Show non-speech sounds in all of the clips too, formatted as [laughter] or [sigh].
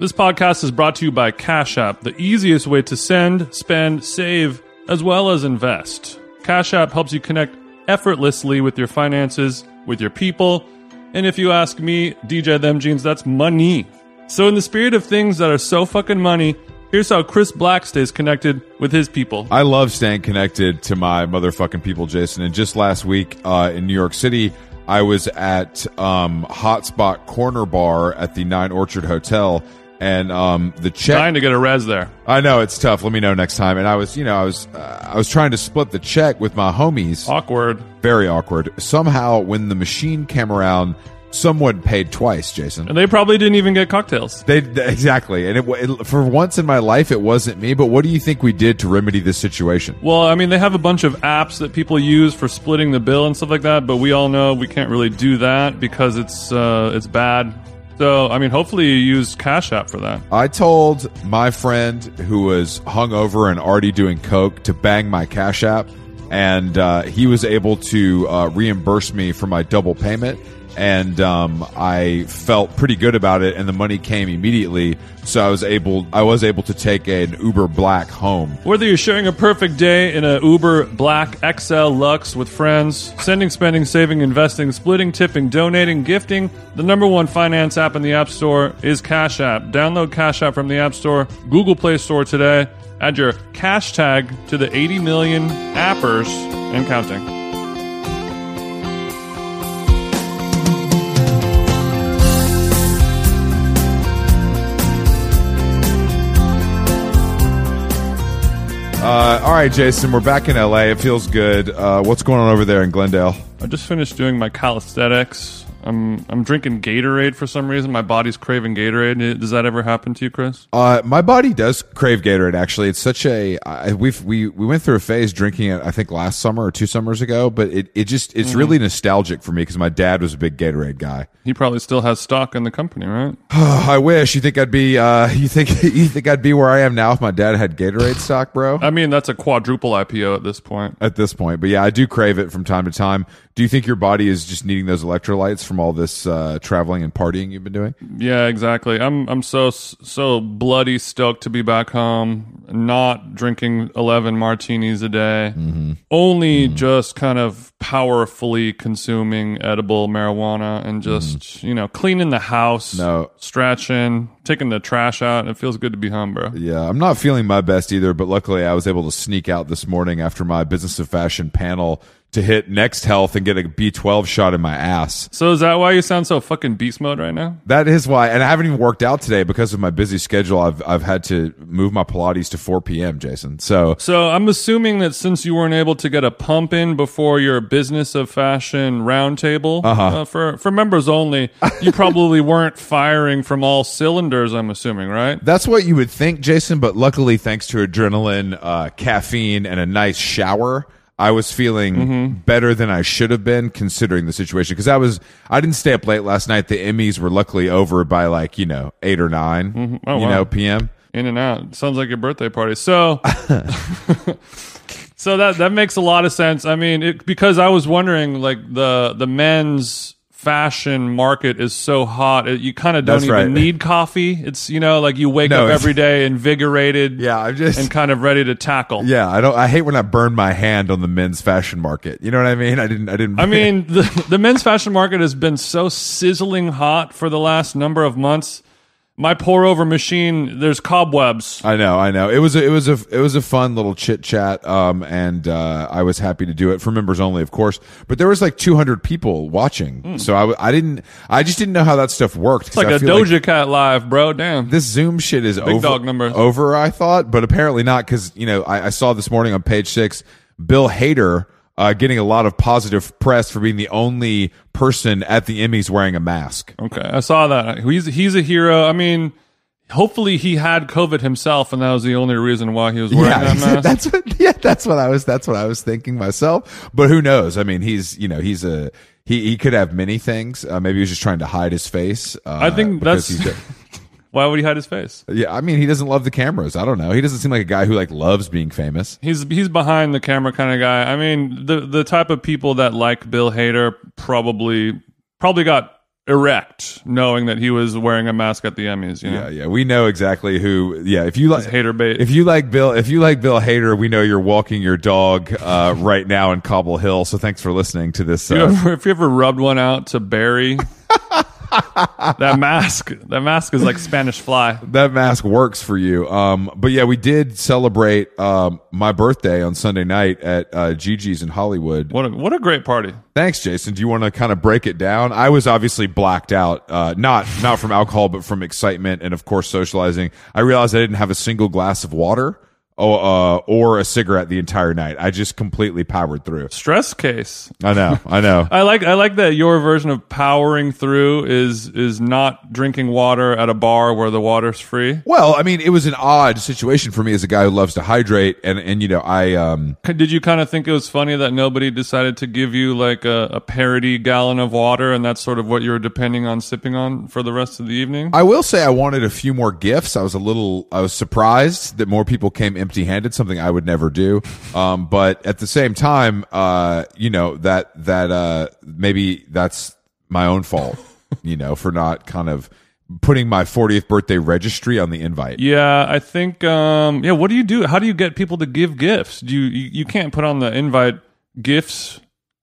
This podcast is brought to you by Cash App, the easiest way to send, spend, save, as well as invest. Cash App helps you connect effortlessly with your finances, with your people, and if you ask me, DJ Them Jeans, that's money. So, in the spirit of things that are so fucking money, here's how Chris Black stays connected with his people. I love staying connected to my motherfucking people, Jason. And just last week uh, in New York City, I was at um, Hotspot Corner Bar at the Nine Orchard Hotel, and um, the check. Trying to get a res there. I know it's tough. Let me know next time. And I was, you know, I was, uh, I was trying to split the check with my homies. Awkward. Very awkward. Somehow, when the machine came around, someone paid twice, Jason. And they probably didn't even get cocktails. They exactly, and it, it for once in my life, it wasn't me. But what do you think we did to remedy this situation? Well, I mean, they have a bunch of apps that people use for splitting the bill and stuff like that, but we all know we can't really do that because it's uh, it's bad. So, I mean, hopefully you use Cash App for that. I told my friend who was hungover and already doing coke to bang my Cash App, and uh, he was able to uh, reimburse me for my double payment. And um, I felt pretty good about it, and the money came immediately. So I was able, I was able to take an Uber Black home. Whether you're sharing a perfect day in a Uber Black XL Lux with friends, sending, spending, saving, investing, splitting, tipping, donating, gifting, the number one finance app in the App Store is Cash App. Download Cash App from the App Store, Google Play Store today. Add your cash tag to the 80 million appers and counting. Uh, all right, Jason, we're back in LA. It feels good. Uh, what's going on over there in Glendale? I just finished doing my calisthenics. I'm I'm drinking Gatorade for some reason. My body's craving Gatorade. Does that ever happen to you, Chris? Uh, my body does crave Gatorade. Actually, it's such a I, we've we we went through a phase drinking it. I think last summer or two summers ago, but it, it just it's really nostalgic for me because my dad was a big Gatorade guy. He probably still has stock in the company, right? [sighs] I wish you think I'd be uh, [laughs] you think you think I'd be where I am now if my dad had Gatorade stock, bro. I mean, that's a quadruple IPO at this point. At this point, but yeah, I do crave it from time to time. Do you think your body is just needing those electrolytes from all this uh, traveling and partying you've been doing? Yeah, exactly. I'm I'm so so bloody stoked to be back home, not drinking 11 martinis a day. Mm-hmm. Only just kind of powerfully consuming edible marijuana and just, you know, cleaning the house, Mm-hmm. No. stretching, taking the trash out. It feels good to be home, bro. Yeah, I'm not feeling my best either, but luckily I was able to sneak out this morning after my business of fashion panel to hit Next Health and get a B12 shot in my ass. So is that why you sound so fucking beast mode right now? That is why, and I haven't even worked out today because of my busy schedule. I've I've had to move my Pilates to 4 p.m. Jason. So So I'm assuming that since you weren't able to get a pump in before your business of fashion roundtable Uh-huh. uh, for for members only, you probably weren't firing from all cylinders. I'm assuming, right? that's what you would think, Jason. But luckily, thanks to adrenaline, uh, caffeine, and a nice shower. I was feeling mm-hmm. better than I should have been considering the situation because I was I didn't stay up late last night. The Emmys were luckily over by like you know eight or 9 mm-hmm. Oh, you wow. know p.m. In and out. Sounds like your birthday party. So. [laughs] So that that makes a lot of sense. I mean, it, because I was wondering, like the the men's fashion market is so hot, you kind of don't That's even right. need coffee. It's you know, like you wake No, up every day invigorated, Yeah, I'm just and kind of ready to tackle. yeah. I don't. I hate when I burn my hand on the men's fashion market. You know what I mean? I didn't. I didn't. I mean, [laughs] the, the men's fashion market has been so sizzling hot for the last number of months. My pour over machine, there's cobwebs. I know, I know. It was a, it was a it was a fun little chit chat, um, and uh, I was happy to do it for members only, of course. But there was like 200 people watching, so I, w- I didn't I just didn't know how that stuff worked. It's like a Doja Cat live, bro. Damn. this Zoom shit is over, dog numbers. over. I thought, but apparently not because you know I, I saw this morning on page six, Bill Hader uh, getting a lot of positive press for being the only person at the Emmys wearing a mask. Okay, I saw that. He's he's a hero. I mean, hopefully he had COVID himself, and that was the only reason why he was wearing yeah, that [laughs] mask. that's what. Yeah, that's what I was. That's what I was thinking myself. But who knows? I mean, he's you know he's a he he could have many things. Uh, maybe he was just trying to hide his face. Uh, I think that's- he's- [laughs] why would he hide his face? yeah. I mean, he doesn't love the cameras. I don't know. He doesn't seem like a guy who like loves being famous. He's he's behind the camera kind of guy. I mean, the the type of people that like Bill Hader probably probably got erect, knowing that he was wearing a mask at the Emmys. You know, Yeah, yeah, we know exactly who. Yeah, if you like hater bait. if you like Bill, if you like Bill Hader, we know you're walking your dog uh, [laughs] right now in Cobble Hill. So thanks for listening to this. You Uh, ever, if you ever rubbed one out to Barry, [laughs] that mask, that mask is like Spanish fly. that mask works for you. Um, but yeah, we did celebrate um, my birthday on Sunday night at uh, Gigi's in Hollywood. What a what a great party. Thanks, Jason. Do you want to kind of break it down? I was obviously blacked out, uh, not not from alcohol, but from excitement and of course socializing. I realized I didn't have a single glass of water. Oh, uh, or a cigarette the entire night. I just completely powered through. Stress case. I know, I know. [laughs] I like I like that your version of powering through is is not drinking water at a bar where the water's free. Well, I mean, it was an odd situation for me as a guy who loves to hydrate, and and you know, I um, Did you kind of think it was funny that nobody decided to give you like a, a parody gallon of water and that's sort of what you were depending on sipping on for the rest of the evening? I will say I wanted a few more gifts. I was a little, I was surprised that more people came empty handed, something I would never do. Um, but at the same time, uh, you know, that, that, uh, maybe that's my own fault, you know, for not kind of putting my 40th birthday registry on the invite. Yeah, I think. Um, yeah, what do you do? How do you get people to give gifts? Do you you, you can't put on the invite gifts?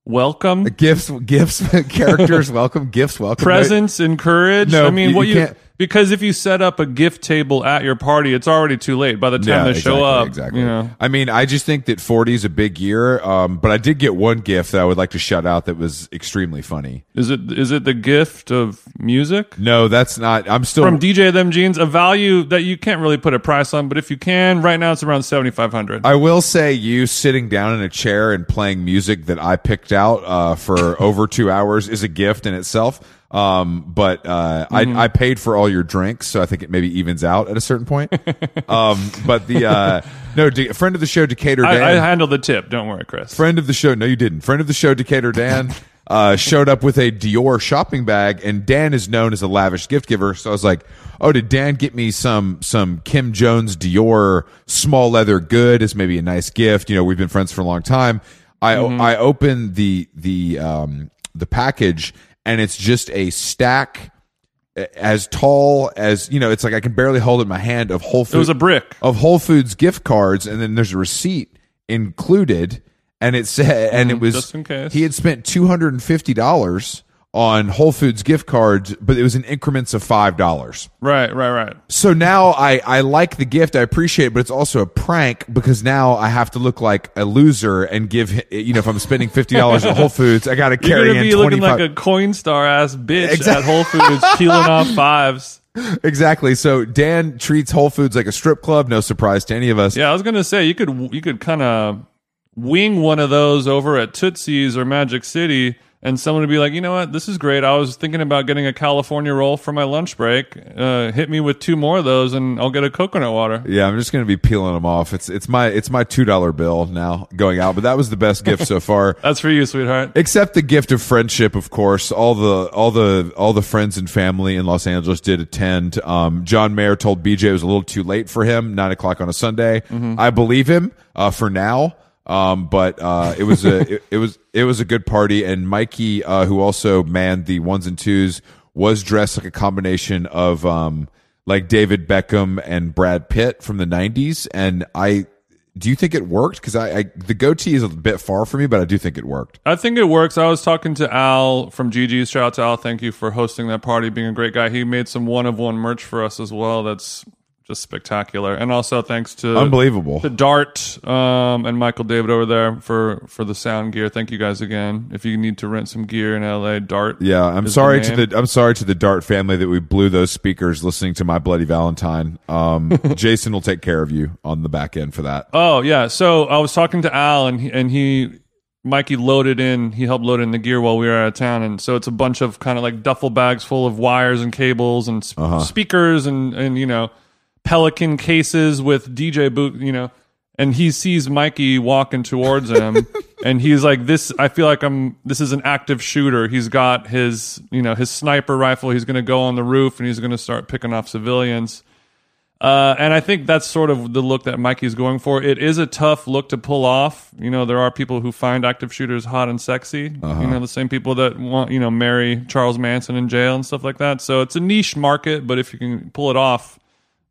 Welcome Gifts, gifts, [laughs] characters, [laughs] welcome, gifts, welcome. presents, encourage. No, I mean, you- what you you, can't- because if you set up a gift table at your party, it's already too late. By the time they show up, Exactly. you know. I mean, I just think that 40 is a big year. Um, but I did get one gift that I would like to shout out that was extremely funny. Is it is it the gift of music? No, that's not. I'm still. From DJ Them Jeans, a value that you can't really put a price on, but if you can, right now it's around seventy five hundred. I will say you sitting down in a chair and playing music that I picked out uh, for over two hours is a gift in itself. Um, but uh, Mm-hmm. I, I paid for all your drinks, so I think it maybe evens out at a certain point. [laughs] um, but the uh, no De- friend of the show, Decatur Dan, I, I handle the tip. Don't worry, Chris. friend of the show. No, you didn't. Friend of the show, Decatur Dan. [laughs] Uh, showed up with a Dior shopping bag, and Dan is known as a lavish gift giver. So I was like, "Oh, did Dan get me some some Kim Jones Dior small leather good as maybe a nice gift?" You know, we've been friends for a long time. I I opened the the um the package, and it's just a stack as tall as you know it's like i can barely hold it in my hand of whole foods it was a brick of whole foods gift cards and then there's a receipt included and it said and mm, it was just in case. he had spent $250 on Whole Foods gift cards, but it was in increments of five dollars. Right, right, right. So now I I like the gift, I appreciate, it, but it's also a prank because now I have to look like a loser and give you know if I'm spending fifty dollars at [laughs] Whole Foods, I got to carry You're gonna be twenty looking five. like a Coinstar ass bitch Exact- at Whole Foods, [laughs] peeling off fives. exactly. So Dan treats Whole Foods like a strip club. No surprise to any of us. Yeah, I was gonna say you could you could kind of wing one of those over at Tootsie's or Magic City, and someone would be like, you know what, this is great. I was thinking about getting a California roll for my lunch break. Uh, hit me with two more of those, and I'll get a coconut water. Yeah, I'm just gonna be peeling them off. It's it's my it's my two dollar bill now going out, but that was the best gift so [laughs] far. That's for you, sweetheart. Except the gift of friendship, of course. All the all the all the friends and family in Los Angeles did attend. Um, John Mayer told BJ it was a little too late for him, nine o'clock on a Sunday. I believe him uh, for now. Um, but uh, it was a [laughs] it, it was it was a good party, and Mikey, uh, who also manned the ones and twos, was dressed like a combination of um, like David Beckham and Brad Pitt from the '90s, and I. Do you think it worked? Because I, I the goatee is a bit far for me, but I do think it worked. I think it works. I was talking to Al from Gigi's. Shout out to Al. Thank you for hosting that party, being a great guy. He made some one of one merch for us as well. That's just spectacular. And also thanks to Unbelievable. to Dart um, and Michael David over there for for the sound gear. Thank you guys again. If you need to rent some gear in LA, Dart. Yeah, I'm sorry the to the I'm sorry to the Dart family that we blew those speakers listening to My Bloody Valentine. Um, [laughs] Jason will take care of you on the back end for that. Oh yeah. So I was talking to Al and he, and he Mikey loaded in. He helped load in the gear while we were out of town, and so it's a bunch of kind of like duffel bags full of wires and cables and sp- Uh-huh. speakers and and you know Pelican cases with DJ boot. You know, and he sees Mikey walking towards him, [laughs] and he's like, "This. I feel like I'm. This is an active shooter. He's got his you know his sniper rifle. He's going to go on the roof and he's going to start picking off civilians." Uh, and I think that's sort of the look that Mikey's going for. It is a tough look to pull off. You know, there are people who find active shooters hot and sexy. Uh-huh. You know, the same people that want, you know, marry Charles Manson in jail and stuff like that. So it's a niche market, but if you can pull it off,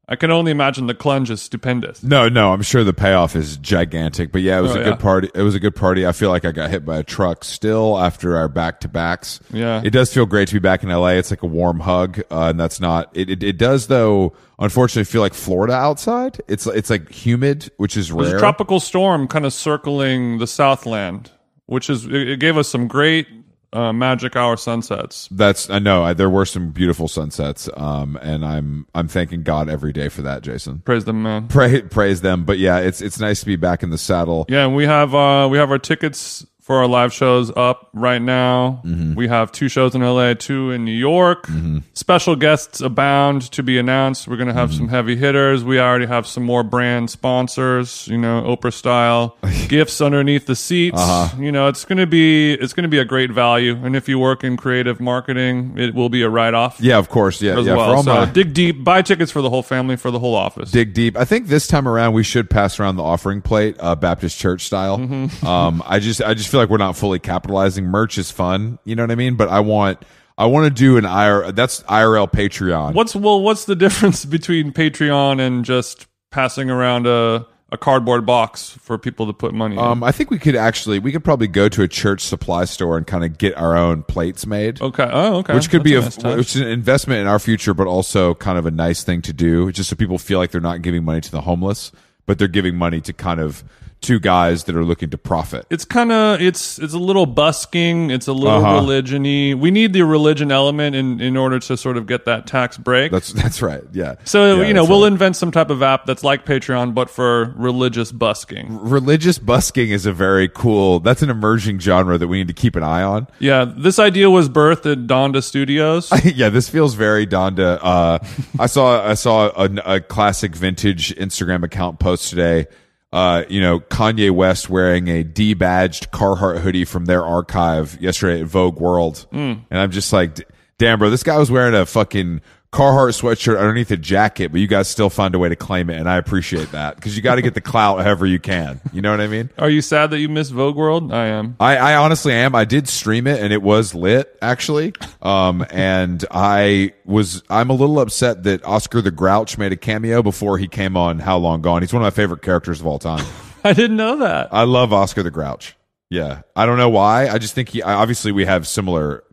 I can only imagine the clunge is stupendous. No, no, I'm sure the payoff is gigantic. But yeah, it was Oh, a yeah. good party. It was a good party. I feel like I got hit by a truck still after our back to backs. Yeah. it does feel great to be back in LA. It's like a warm hug, uh, and that's not. It, it it does though. Unfortunately, feel like Florida outside. It's it's like humid, which is There's rare. a tropical storm kind of circling the Southland, which is, it gave us some great uh, magic hour sunsets. That's I know I, there were some beautiful sunsets, um, and I'm I'm thanking God every day for that, Jason. Praise them, man. Pray, praise them, but yeah, it's it's nice to be back in the saddle. Yeah, and we have uh we have our tickets for our live shows up right now. Mm-hmm. We have two shows in LA, two in New York. Special guests abound to be announced. We're going to have Mm-hmm. some heavy hitters. We already have some more brand sponsors, you know, Oprah style [laughs] gifts underneath the seats. Uh-huh. You know, it's going to be it's going to be a great value. And if you work in creative marketing, it will be a write off Yeah, of course. Yeah, as yeah. well. For all so my dig deep, buy tickets for the whole family, for the whole office. dig deep. I think this time around we should pass around the offering plate, uh, Baptist church style. Mm-hmm. [laughs] um, I just I just feel like we're not fully capitalizing. Merch is fun, you know what I mean. But I want I want to do an IR. That's IRL Patreon. What's well? What's the difference [laughs] between Patreon and just passing around a a cardboard box for people to put money? in? Um, I think we could actually we could probably go to a church supply store and kind of get our own plates made. okay. Oh, okay. Which could That's be a, nice touch. which is an investment in our future, but also kind of a nice thing to do, just so people feel like they're not giving money to the homeless, but they're giving money to kind of two guys that are looking to profit. it's kind of it's it's a little busking. It's a little Uh-huh. religion-y. We need the religion element in in order to sort of get that tax break. That's [laughs] that's right. Yeah. so Yeah, you know we'll right. invent some type of app that's like Patreon but for religious busking. religious busking is a very cool. That's an emerging genre that we need to keep an eye on. Yeah, this idea was birthed at Donda Studios. [laughs] yeah, this feels very Donda. Uh, I saw I saw a, a classic vintage Instagram account post today. Uh, you know, Kanye West wearing a debadged Carhartt hoodie from their archive yesterday at Vogue World, and I'm just like, damn, bro, this guy was wearing a fucking Carhartt sweatshirt underneath a jacket, but you guys still find a way to claim it, and I appreciate that because you got to get the clout however you can. You know what I mean? Are you sad that you missed Vogue World? I am. I, I honestly am. I did stream it and it was lit actually. Um, and I was, I'm a little upset that Oscar the Grouch made a cameo before he came on How Long Gone. He's one of my favorite characters of all time. [laughs] I didn't know that. I love Oscar the Grouch. Yeah. I don't know why. I just think he, obviously we have similar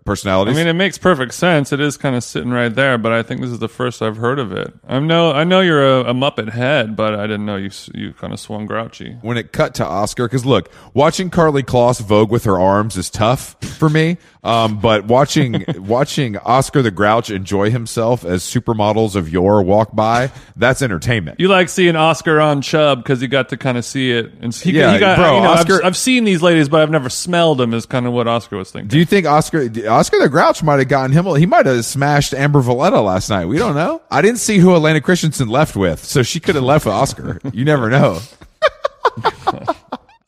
I mean, it makes perfect sense. It is kind of sitting right there, but I think this is the first I've heard of it. I know, I know you're a, a Muppet head, but I didn't know you you kind of swung grouchy. when it cut to Oscar, because look, watching Karlie Kloss vogue with her arms is tough for me. Um, but watching [laughs] watching Oscar the Grouch enjoy himself as supermodels of yore walk by, that's entertainment. You like seeing Oscar on Chubb because you got to kind of see it, and he, Yeah, he got, bro, you know, I've- Oscar- I've, seen these ladies, but I've never smelled them. Is kind of what Oscar was thinking. Do you think Oscar Oscar the Grouch might have gotten him? He might have smashed Amber Valletta last night. We don't know. I didn't see who Helena Christensen left with, so she could have left with Oscar. You never know.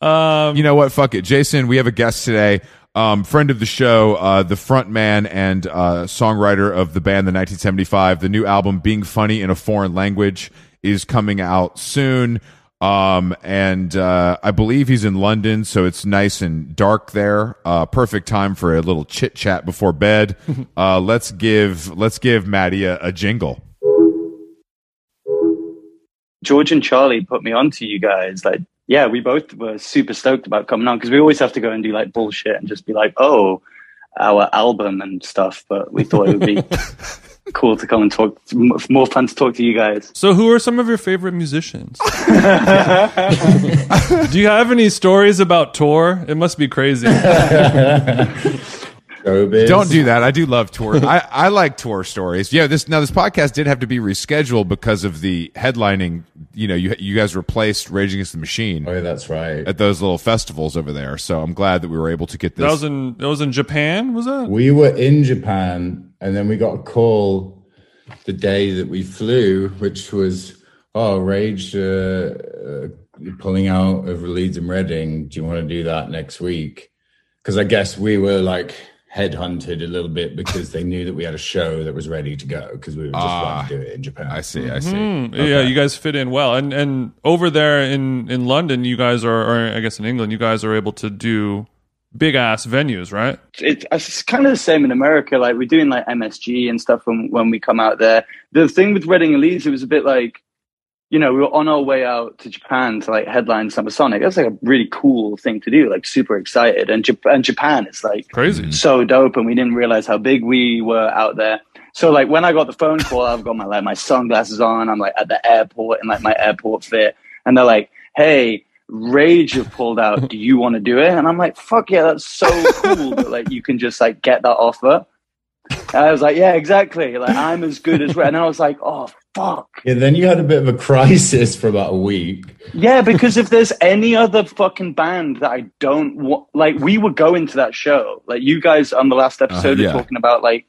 [laughs] um, you know what? Fuck it, Jason. We have a guest today. Um, friend of the show, uh, the front man and uh, songwriter of the band, the 1975. The new album, "Being Funny in a Foreign Language," is coming out soon. Um, and uh, I believe he's in London, so it's nice and dark there. Uh, perfect time for a little chit chat before bed. [laughs] uh, let's give let's give Matty a, a jingle. George and Charlie put me on to you guys. Like, yeah, we both were super stoked about coming on because we always have to go and do like bullshit and just be like, oh, our album and stuff. But we thought it would be [laughs] cool to come and talk, m- more fun to talk to you guys. So, who are some of your favorite musicians? [laughs] Do you have any stories about tour? It must be crazy. [laughs] Showbiz. Don't do that. I do love tour. [laughs] I, I like tour stories. Yeah, this now this podcast did have to be rescheduled because of the headlining. You know, you you guys replaced Rage Against the Machine Oh, that's right. at those little festivals over there. So I'm glad that we were able to get this. That was in that was in Japan. Was that? We were in Japan, and then we got a call the day that we flew, which was, oh, Rage uh, uh, pulling out of Leeds and Reading. Do you want to do that next week? Because I guess we were like headhunted a little bit because they knew that we had a show that was ready to go because we were just Ah. about to do it in Japan. I see. I see. Hmm, Yeah, you guys fit in well, and and over there in in London, you guys are, or I guess in England, you guys are able to do big ass venues, right? It, it's kind of the same in America. Like we're doing like MSG and stuff when when we come out there. The thing with Reading and Leeds, it was a bit like, you know, we were on our way out to Japan to like headline Summer Sonic. That's like a really cool thing to do. Like super excited, and Jap- and Japan is like Crazy. Mm-hmm. so dope, and we didn't realize how big we were out there. So like when I got the phone call, I've got my like my sunglasses on. I'm like at the airport in like my airport fit, and they're like, "Hey, Rage have pulled out. Do you want to do it?" And I'm like, "Fuck yeah, that's so cool that like you can just like get that offer." And I was like, "Yeah, exactly. Like I'm as good as." Ra-" And I was like, "Oh fuck." Yeah, then you had a bit of a crisis for about a week. Yeah, because if there's any other fucking band that I don't want, like, we were going to that show. Like, you guys on the last episode uh, yeah. are talking about like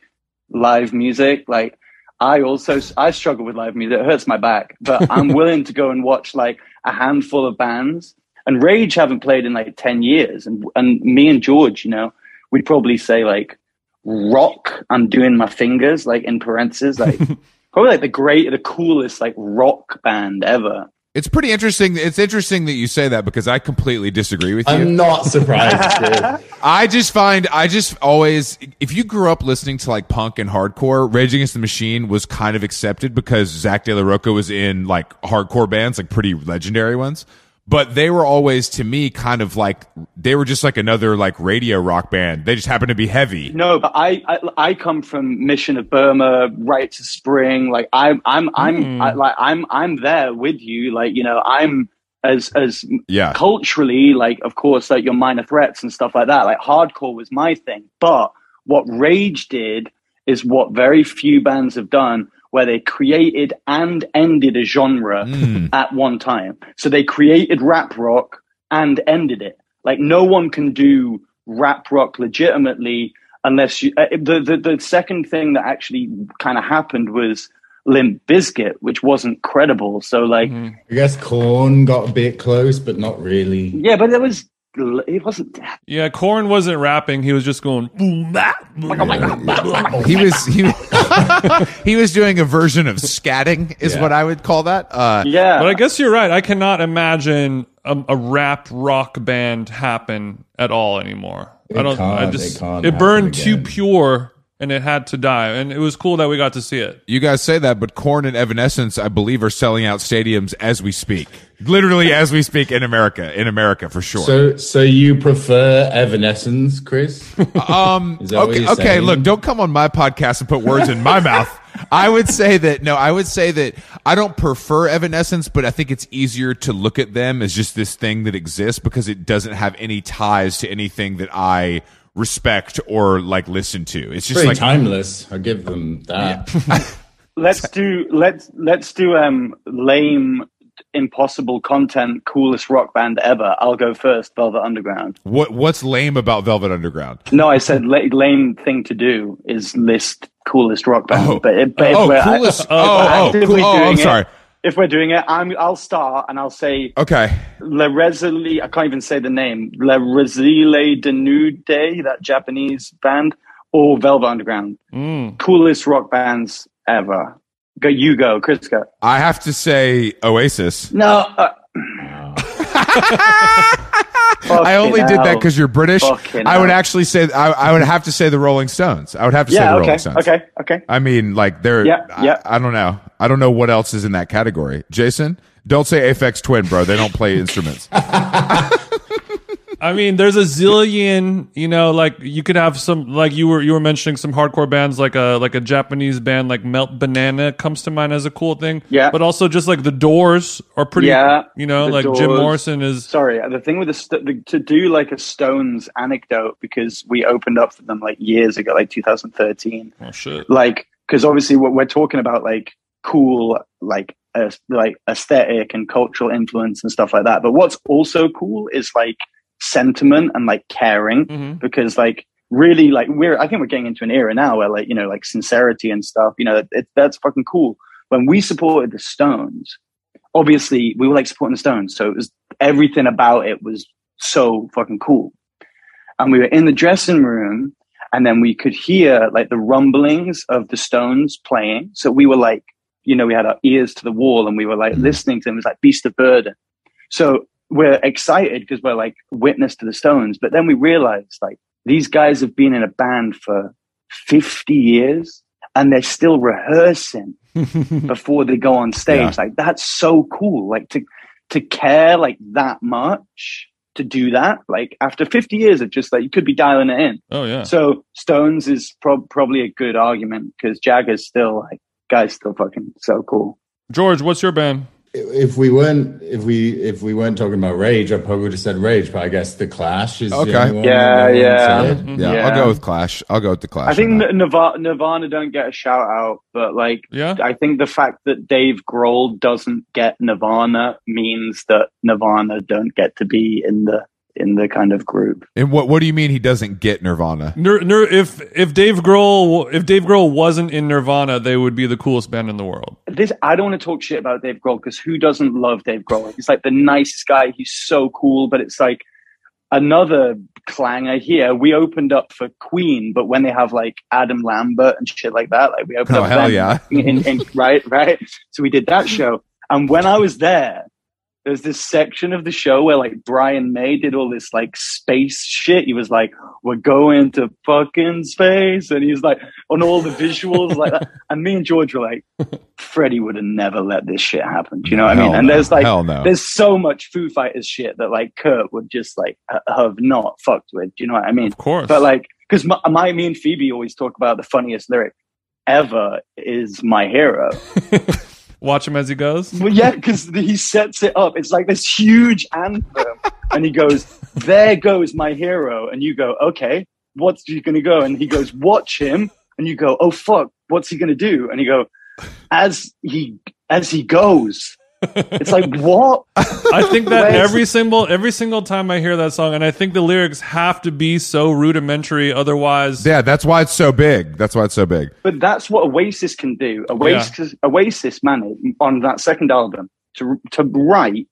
live music. Like, I also I struggle with live music. It hurts my back, but [laughs] I'm willing to go and watch like a handful of bands. And Rage haven't played in like ten years, and and me and George, you know, we'd probably say like rock. I'm doing my fingers like in parentheses, like [laughs] probably like the great, the coolest like rock band ever. It's pretty interesting. It's interesting that you say that because I completely disagree with you. I'm not surprised. [laughs] I just find I just always if you grew up listening to like punk and hardcore, Rage Against the Machine was kind of accepted because Zack de la Rocha was in like hardcore bands, like pretty legendary ones. But they were always to me kind of like they were just like another like radio rock band. They just happened to be heavy. No, but I, I I come from Mission of Burma, Rites of Spring. Like I'm I'm I'm hmm. I, like I'm I'm there with you. Like you know I'm as as Yeah. culturally like of course like your minor threats and stuff like that. Like hardcore was my thing, but what Rage did is what very few bands have done, where they created and ended a genre Mm. at one time. So they created rap rock and ended it. Like no one can do rap rock legitimately unless you. Uh, the, the the second thing that actually kind of happened was Limp Bizkit, which wasn't credible. So like, I guess Korn got a bit close, but not really. yeah, but it was. It wasn't. Yeah, Korn wasn't rapping; he was just going. "Boom, bah, boom, bah." [laughs] He was he, [laughs] he was doing a version of scatting is Yeah. what I would call that. Uh Yeah, But I guess you're right. I cannot imagine a, a rap rock band happen at all anymore. It I don't. I just it it burned happen too pure, and it had to die. And it was cool that we got to see it. You guys say that, but Korn and Evanescence, I believe, are selling out stadiums as we speak. Literally as we speak in America. In America, for sure. So, so you prefer Evanescence, Chris? [laughs] um, [laughs] Is that what okay, you're okay. Look, don't come on my podcast and put words in my mouth. I would say that no. I would say that I don't prefer Evanescence, but I think it's easier to look at them as just this thing that exists because it doesn't have any ties to anything that I respect or like listen to. It's just Pretty like timeless. I'll give them that. [laughs] [laughs] let's do let's let's do um lame impossible content coolest rock band ever i'll go first velvet underground what what's lame about Velvet Underground? no i said la- lame thing to do is list coolest rock band Oh. but, it, but if Oh, we're, coolest- [laughs] if oh, we're oh, cool- oh, doing I'm it- sorry. If we're doing it I'm, i'll start and i'll say Okay. Le Resili, I can't even say the name. Le Resile de Nude, that Japanese band, or Velvet Underground. Mm. Coolest rock bands ever. Go, you go, Chris. Go. I have to say Oasis. No, uh, [laughs] [laughs] I only did that because you're British. Fucking I would hell. actually say I, I would have to say the Rolling Stones. I would have to say the Okay. Rolling Stones. Okay. Okay. I mean, like they're. Yeah, yeah. I, I don't know. I don't know what else is in that category. Jason, don't say Aphex Twin, bro. They don't play instruments. [laughs] I mean, there's a zillion. You know, like you could have some, like you were you were mentioning some hardcore bands, like a like a Japanese band, like Melt Banana comes to mind as a cool thing. Yeah. but also just like the Doors are pretty. Yeah, you know, like Jim Morrison is. Sorry, the thing with the, st- the to do like a Stones anecdote because we opened up for them like years ago, like 2013. Oh shit. like because obviously what we're talking about like cool like uh, like aesthetic and cultural influence and stuff like that but what's also cool is like sentiment and like caring hmm because like really like we're i think we're getting into an era now where like you know like sincerity and stuff you know it, that's fucking cool when we supported the stones obviously we were like supporting the stones so it was everything about it was so fucking cool and we were in the dressing room and then we could hear like the rumblings of the Stones playing. So we were like, you know, we had our ears to the wall and we were like Mm. listening to them. It was like Beast of Burden. So we're excited because we're like witness to the Stones. But then we realized like these guys have been in a band for 50 years and they're still rehearsing [laughs] before they go on stage. Yeah. Like that's so cool. Like to to care like that much to do that. Like after 50 years of just like you could be dialing it in. oh yeah. So Stones is prob probably a good argument because Jagger's still like guy's still fucking so cool. George, what's your band? If we weren't, if we if we weren't talking about Rage, I probably would have said Rage. But I guess the Clash is Okay. only Yeah, one yeah. said. Yeah, Yeah. I'll go with Clash. I'll go with the Clash. I think that. Nirvana, Nirvana don't get a shout out, but like Yeah. I think the fact that Dave Grohl doesn't get Nirvana means that Nirvana don't get to be in the in the kind of group. And what what do you mean he doesn't get Nirvana? Nir, Nir, if if Dave Grohl if Dave Grohl wasn't in Nirvana, they would be the coolest band in the world. This I don't want to talk shit about Dave Grohl because who doesn't love Dave Grohl? He's like the nicest guy. He's so cool, but it's like another clanger here. We opened up for Queen, but when they have like Adam Lambert and shit like that, like we opened Oh, up. hell them yeah. in, in, right, right. So we did that show, and when I was there, there's this section of the show where like Brian May did all this like space shit. He was like, "We're going to fucking space," and he's like on all the visuals like that. [laughs] And me and George were like, "Freddie would have never let this shit happen." Do you know what I mean? Hell And no. there's like hell no. there's so much Foo Fighters shit that like Kurt would just like have not fucked with. Do you know what I mean? Of course. But like, because my, my me and Phoebe always talk about the funniest lyric ever is "My Hero." [laughs] Watch him as he goes. Well, yeah, because he sets it up. It's like this huge anthem, and he goes, "There goes my hero," and you go, "Okay, what's he gonna go?" And he goes, "Watch him," and you go, "Oh fuck, what's he gonna do?" And he go, "As he as he goes." It's like what? I think that every single every single time I hear that song, and I think the lyrics have to be so rudimentary, otherwise. yeah, that's why it's so big. That's why it's so big. But that's what Oasis can do. Oasis, Oasis managed on that second album to to write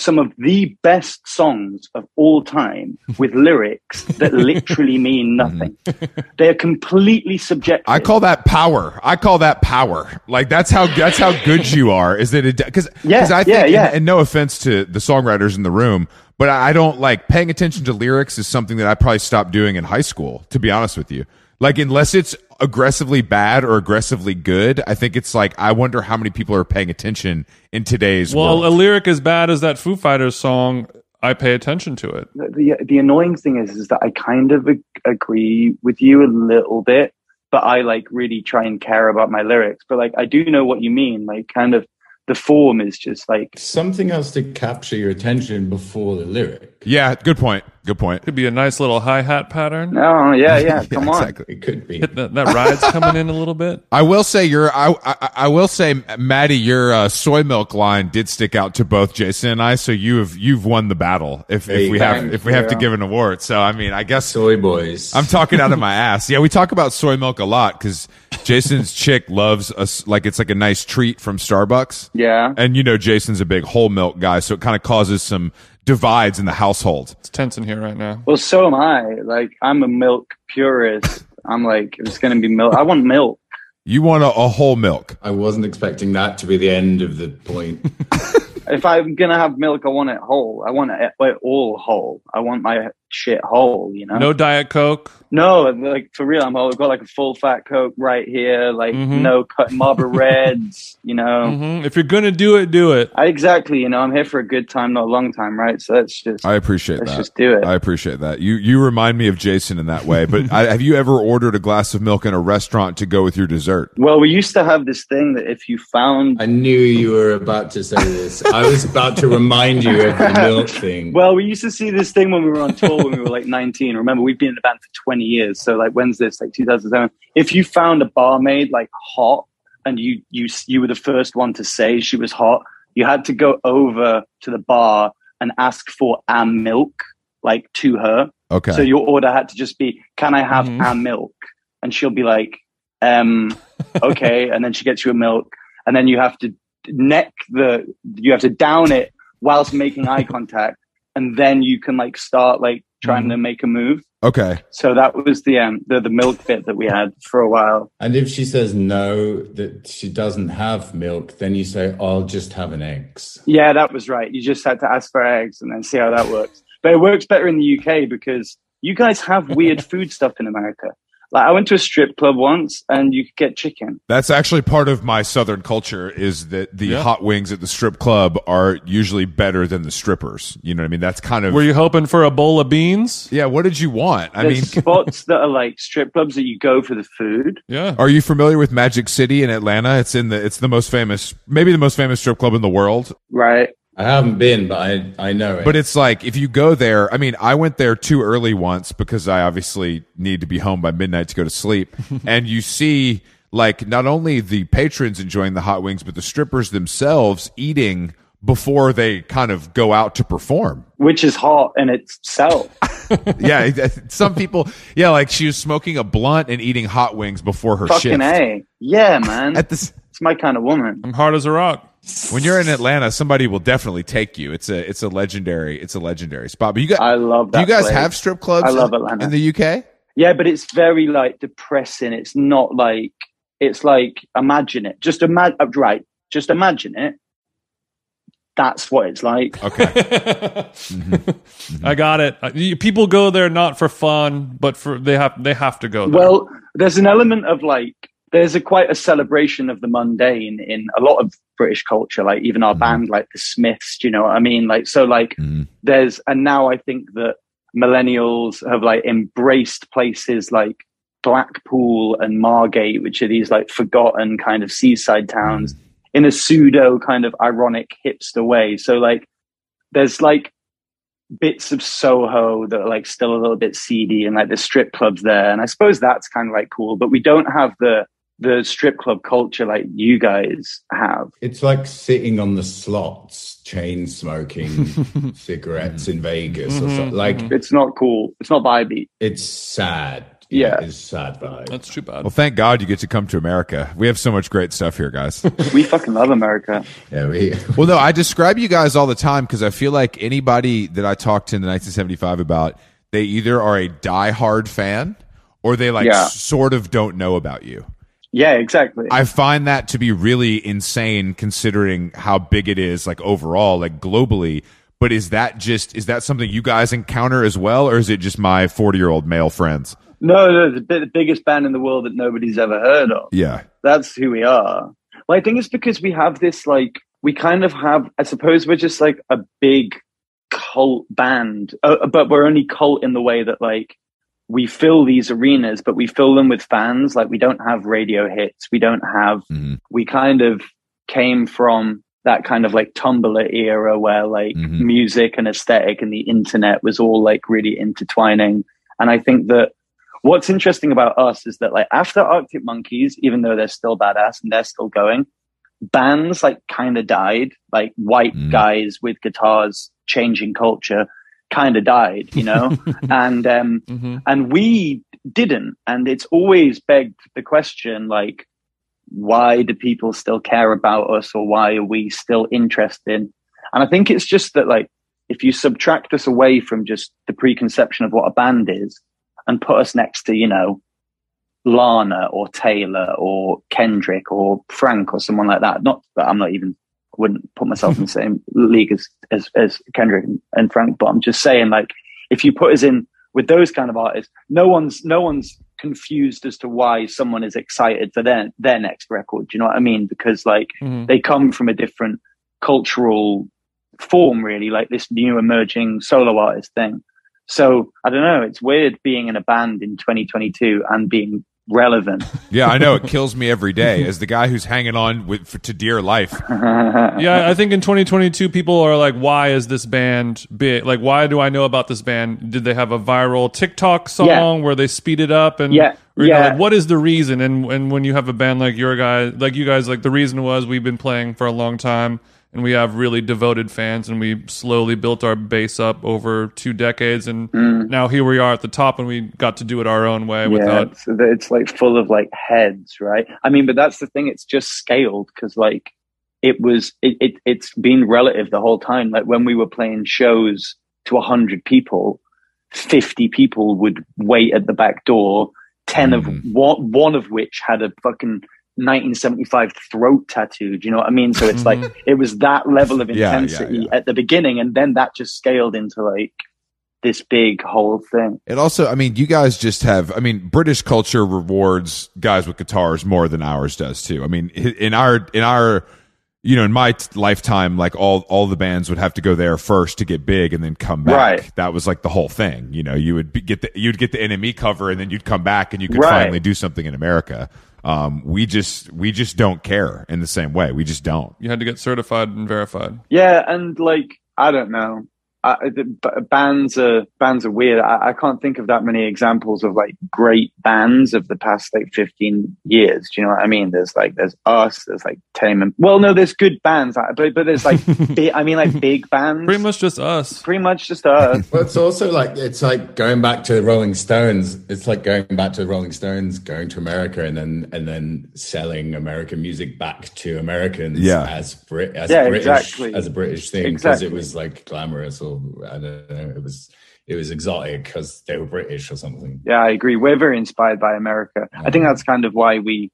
some of the best songs of all time with [laughs] lyrics that literally mean mm-hmm. nothing. they are completely subjective. I call that power. I call that power. Like that's how that's how good you are. Is that it? Because Yeah, I think, yeah, yeah. And, and no offense to the songwriters in the room, but I don't like paying attention to lyrics is something that I probably stopped doing in high school. To be honest with you, like unless it's aggressively bad or aggressively good, I think it's like I wonder how many people are paying attention in today's well, a lyric as bad as that Foo Fighters song, I pay attention to it. the, the the annoying thing is is that I kind of ag- agree with you a little bit, but I like really try and care about my lyrics. But like I do know what you mean. Like kind of the form is just like Something else to capture your attention before the lyric. Yeah, good point. Good point. Could be a nice little hi hat pattern. oh yeah [laughs] yeah come on. exactly. It could be. That, that ride's coming in a little bit. [laughs] I will say your I, I I will say Matty your uh, soy milk line did stick out to both Jason and I so you have you've won the battle if, if Hey, we have if we have to give an award so I mean I guess Soy boys. I'm talking out of my [laughs] ass yeah we talk about soy milk a lot because Jason's chick loves us like it's like a nice treat from Starbucks Yeah. and you know Jason's a big whole milk guy so it kind of causes some divides in the household It's tense in here right now. Well, so am I. Like, I'm a milk purist. I'm like, it's going to be milk. I want milk. you want a, a whole milk I wasn't expecting that to be the end of the point. [laughs] If I'm going to have milk, I want it whole. I want it all whole. I want my shit whole, you know? No Diet Coke. No, like, for real, I'm all, I've got like a full fat Coke right here. Like, Mhm. no cut Marlboro Reds, [laughs] you know? hmm If you're gonna do it, do it. I, exactly, you know, I'm here for a good time, not a long time, right? So let's just, I appreciate let's that just do it. I appreciate that. You you remind me of Jason in that way. But [laughs] I, have you ever ordered a glass of milk in a restaurant to go with your dessert? well, we used to have this thing that if you found I knew you were about to say this. I was about to remind you of the milk thing. Well, we used to see this thing when we were on tour when we were like 19. Remember, we've been in the band for 20 years. So, like, when's this? Like 2007. If you found a barmaid like hot, and you you you were the first one to say she was hot, you had to go over to the bar and ask for a milk, like to her. Okay. So your order had to just be, "Can I have Mhm. a milk?" And she'll be like, um, [laughs] "Okay," and then she gets you a milk, and then you have to neck the, you have to down it whilst making eye contact, and then you can like start like trying Mhm. to make a move. Okay. So that was the um the, the milk bit that we had for a while. And if she says no, that she doesn't have milk, then you say, I'll just have an eggs. Yeah, that was right. You just had to ask for eggs and then see how that works. But it works better in the UK because you guys have weird [laughs] food stuff in America. Like I went to a strip club once and you could get chicken. That's actually part of my southern culture is that the Yeah. hot wings at the strip club are usually better than the strippers. You know what I mean? That's kind of Were you hoping for a bowl of beans? Yeah, what did you want? I There's mean, [laughs] spots that are like strip clubs that you go for the food. Yeah. are you familiar with Magic City in Atlanta? It's in the it's the most famous maybe the most famous strip club in the world. Right. I haven't been, but I, I know it. But it's like if you go there, I mean, I went there too early once because I obviously need to be home by midnight to go to sleep. [laughs] and you see like not only the patrons enjoying the hot wings, but the strippers themselves eating before they kind of go out to perform. Which is hot in itself. [laughs] yeah, some people, yeah, like she was smoking a blunt and eating hot wings before her Fucking shift. A. Yeah, man. [laughs] At this, It's my kind of woman. I'm hard as a rock. When you're in Atlanta, somebody will definitely take you. It's a it's a legendary it's a legendary spot. But you guys, I love do that. you guys place. have strip clubs? I love in- Atlanta. in the UK. Yeah, but it's very like depressing. It's not like it's like imagine it. Just imagine right. Just imagine it. That's what it's like. [laughs] Okay. [laughs] I got it. Uh, People go there not for fun, but for they have they have to go there. Well, there's an element of like there's a quite a celebration of the mundane in a lot of British culture. Like even our Mhm. band, like the Smiths. Do you know what I mean? Like so, like Mhm. there's and now I think that millennials have like embraced places like Blackpool and Margate, which are these like forgotten kind of seaside towns in a pseudo kind of ironic hipster way. So like there's like bits of Soho that are like still a little bit seedy and like the strip clubs there. And I suppose that's kind of like cool, but we don't have the the strip club culture like you guys have. It's like sitting on the slots, chain smoking [laughs] cigarettes in Vegas or Mhm, something. Like mhm. It's not cool. It's not vibey. it's sad. Yeah. it's sad vibe. That's too bad. Well, thank God you get to come to America. We have so much great stuff here, guys. [laughs] We fucking love America. yeah, we, [laughs] well, no, I describe you guys all the time because I feel like anybody that I talked to in the 1975 about, they either are a diehard fan or they like Yeah. sort of don't know about you. Yeah, exactly. I find that to be really insane considering how big it is, like overall, like globally. But is that just is that something you guys encounter as well, or is it just my forty year old male friends? no, no, the, the biggest band in the world that nobody's ever heard of. Yeah, That's who we are. Well, I think it's because we have this like we kind of have. I suppose we're just like a big cult band, uh, but we're only cult in the way that like we fill these arenas, but we fill them with fans. Like we don't have radio hits. We don't have. Mhm. We kind of came from that kind of like Tumblr era where like Mhm. music and aesthetic and the internet was all like really intertwining. And I think that what's interesting about us is that like after Arctic Monkeys, even though they're still badass and they're still going, bands like kind of died. Like white Mm. guys with guitars changing culture kind of died, you know? [laughs] and um hmm and we didn't. And it's always begged the question like, why do people still care about us or why are we still interested? And I think it's just that like if you subtract us away from just the preconception of what a band is and put us next to, you know, Lana or Taylor or Kendrick or Frank or someone like that. Not that I'm not even wouldn't put myself in the [laughs] same league as as, as Kendrick and, Frank, but I'm just saying like if you put us in with those kind of artists, no one's no one's confused as to why someone is excited for their their next record. Do you know what I mean? Because like hmm they come from a different cultural form, really, like this new emerging solo artist thing. So I don't know. It's weird being in a band in 2022 and being relevant. [laughs] yeah, I know it kills me every day as the guy who's hanging on with for, to dear life. [laughs] Yeah, I think in 2022, people are like, "Why is this band big? Like, why do I know about this band? Did they have a viral TikTok song Yeah. where they speed it up? And Yeah, you know, yeah. like, what is the reason? And and when you have a band like your guy, like you guys, like the reason was we've been playing for a long time, and we have really devoted fans, and we slowly built our base up over two decades, and now here we are at the top, and we got to do it our own way Mm. yeah, without. it's, it's like full of like heads, right? I mean, but that's the thing. It's just scaled because like it was, it, it, it's been relative the whole time. Like when we were playing shows to 100 people, 50 people would wait at the back door, 10 of Mhm. one, one of which had a fucking 1975 throat tattoo. Do you know what I mean? So it's like, mm-hmm. it was that level of Yeah, yeah, intensity yeah. at the beginning. And then that just scaled into like this big whole thing. It also, I mean, you guys just have, I mean, British culture rewards guys with guitars more than ours does too. I mean, in our, in our, you know, in my t- lifetime, like all, all the bands would have to go there first to get big and then come back. Right. That was like the whole thing. You know, you would be, get the, you'd get the NME cover and then you'd come back and you could Right. finally do something in America. Um, we just, we just don't care in the same way. We just don't. You had to get certified and verified. Yeah, and like I don't know, I, the, bands are bands are weird. I, I can't think of that many examples of like great bands of the past like fifteen years. Do you know what I mean? There's like there's us. There's like Tame. Im- Well, no, there's good bands, but but there's like [laughs] big, I mean like big bands. Pretty much just us. pretty much just us. [laughs] Well, it's also like it's like going back to the Rolling Stones. It's like going back to the Rolling Stones, going to America, and then and then selling American music back to Americans Yeah. as Brit as Yeah, British exactly. as a British thing because Exactly. it was like glamorous or I don't know. It was it was exotic because they were British or something. Yeah, I agree. We're very inspired by America. I think that's kind of why we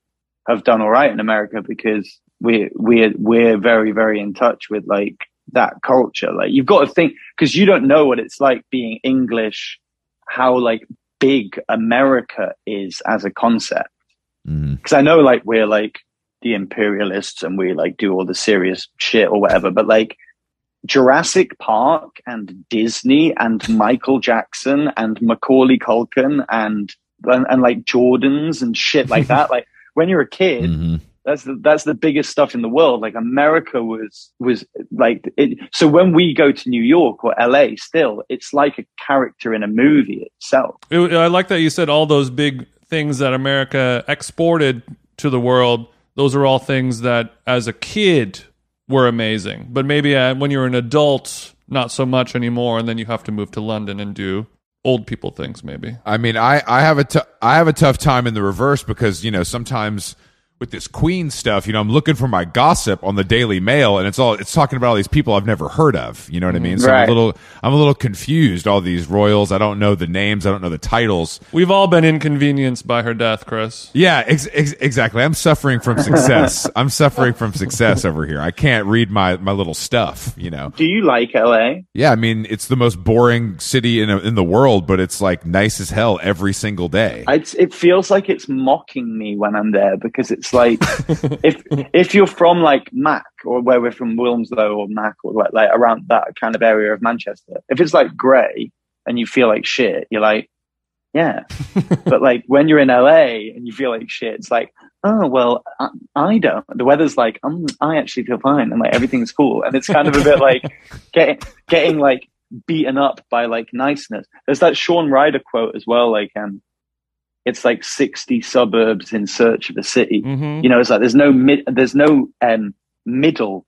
have done all right in America because we we're we're very very in touch with like that culture. Like you've got to think because you don't know what it's like being English, how like big America is as a concept. Mm-hmm. Because I know like we're like the imperialists and we like do all the serious shit or whatever, but like Jurassic Park and Disney and Michael Jackson and Macaulay Culkin and and, and like Jordans and shit like that. [laughs] like when you're a kid, Mhm. that's the that's the biggest stuff in the world. Like America was was like it. So when we go to New York or LA, still it's like a character in a movie itself. It, I like that you said all those big things that America exported to the world. Those are all things that, as a kid, were amazing. But maybe uh, when you're an adult, not so much anymore, and then you have to move to London and do old people things. Maybe. I mean, I, I have a t- I have a tough time in the reverse because you know sometimes with this Queen stuff, you know, I'm looking for my gossip on the Daily Mail, and it's all it's talking about all these people I've never heard of. You know what I mean? So I'm a little I'm a little confused. All these royals, I don't know the names, I don't know the titles. We've all been inconvenienced by her death, Chris. Yeah, ex- ex- exactly. I'm suffering from success. [laughs] I'm suffering from success over here. I can't read my my little stuff. You know? Do you like LA? Yeah, I mean, it's the most boring city in in the world, but it's like nice as hell every single day. It's, it feels like it's mocking me when I'm there because it's like [laughs] if if you're from like Mac or where we're from Wilmslow or Mac or like, like around that kind of area of Manchester, if it's like grey and you feel like shit, you're like, yeah. [laughs] but like when you're in LA and you feel like shit, it's like, oh well, I, I don't. The weather's like, um, I actually feel fine and like everything's cool, and it's kind of a bit like [laughs] getting getting like beaten up by like niceness. There's that Shaun Ryder quote as well, like um it's like 60 suburbs in search of a city. hmm You know, it's like there's no mid, there's no um, middle.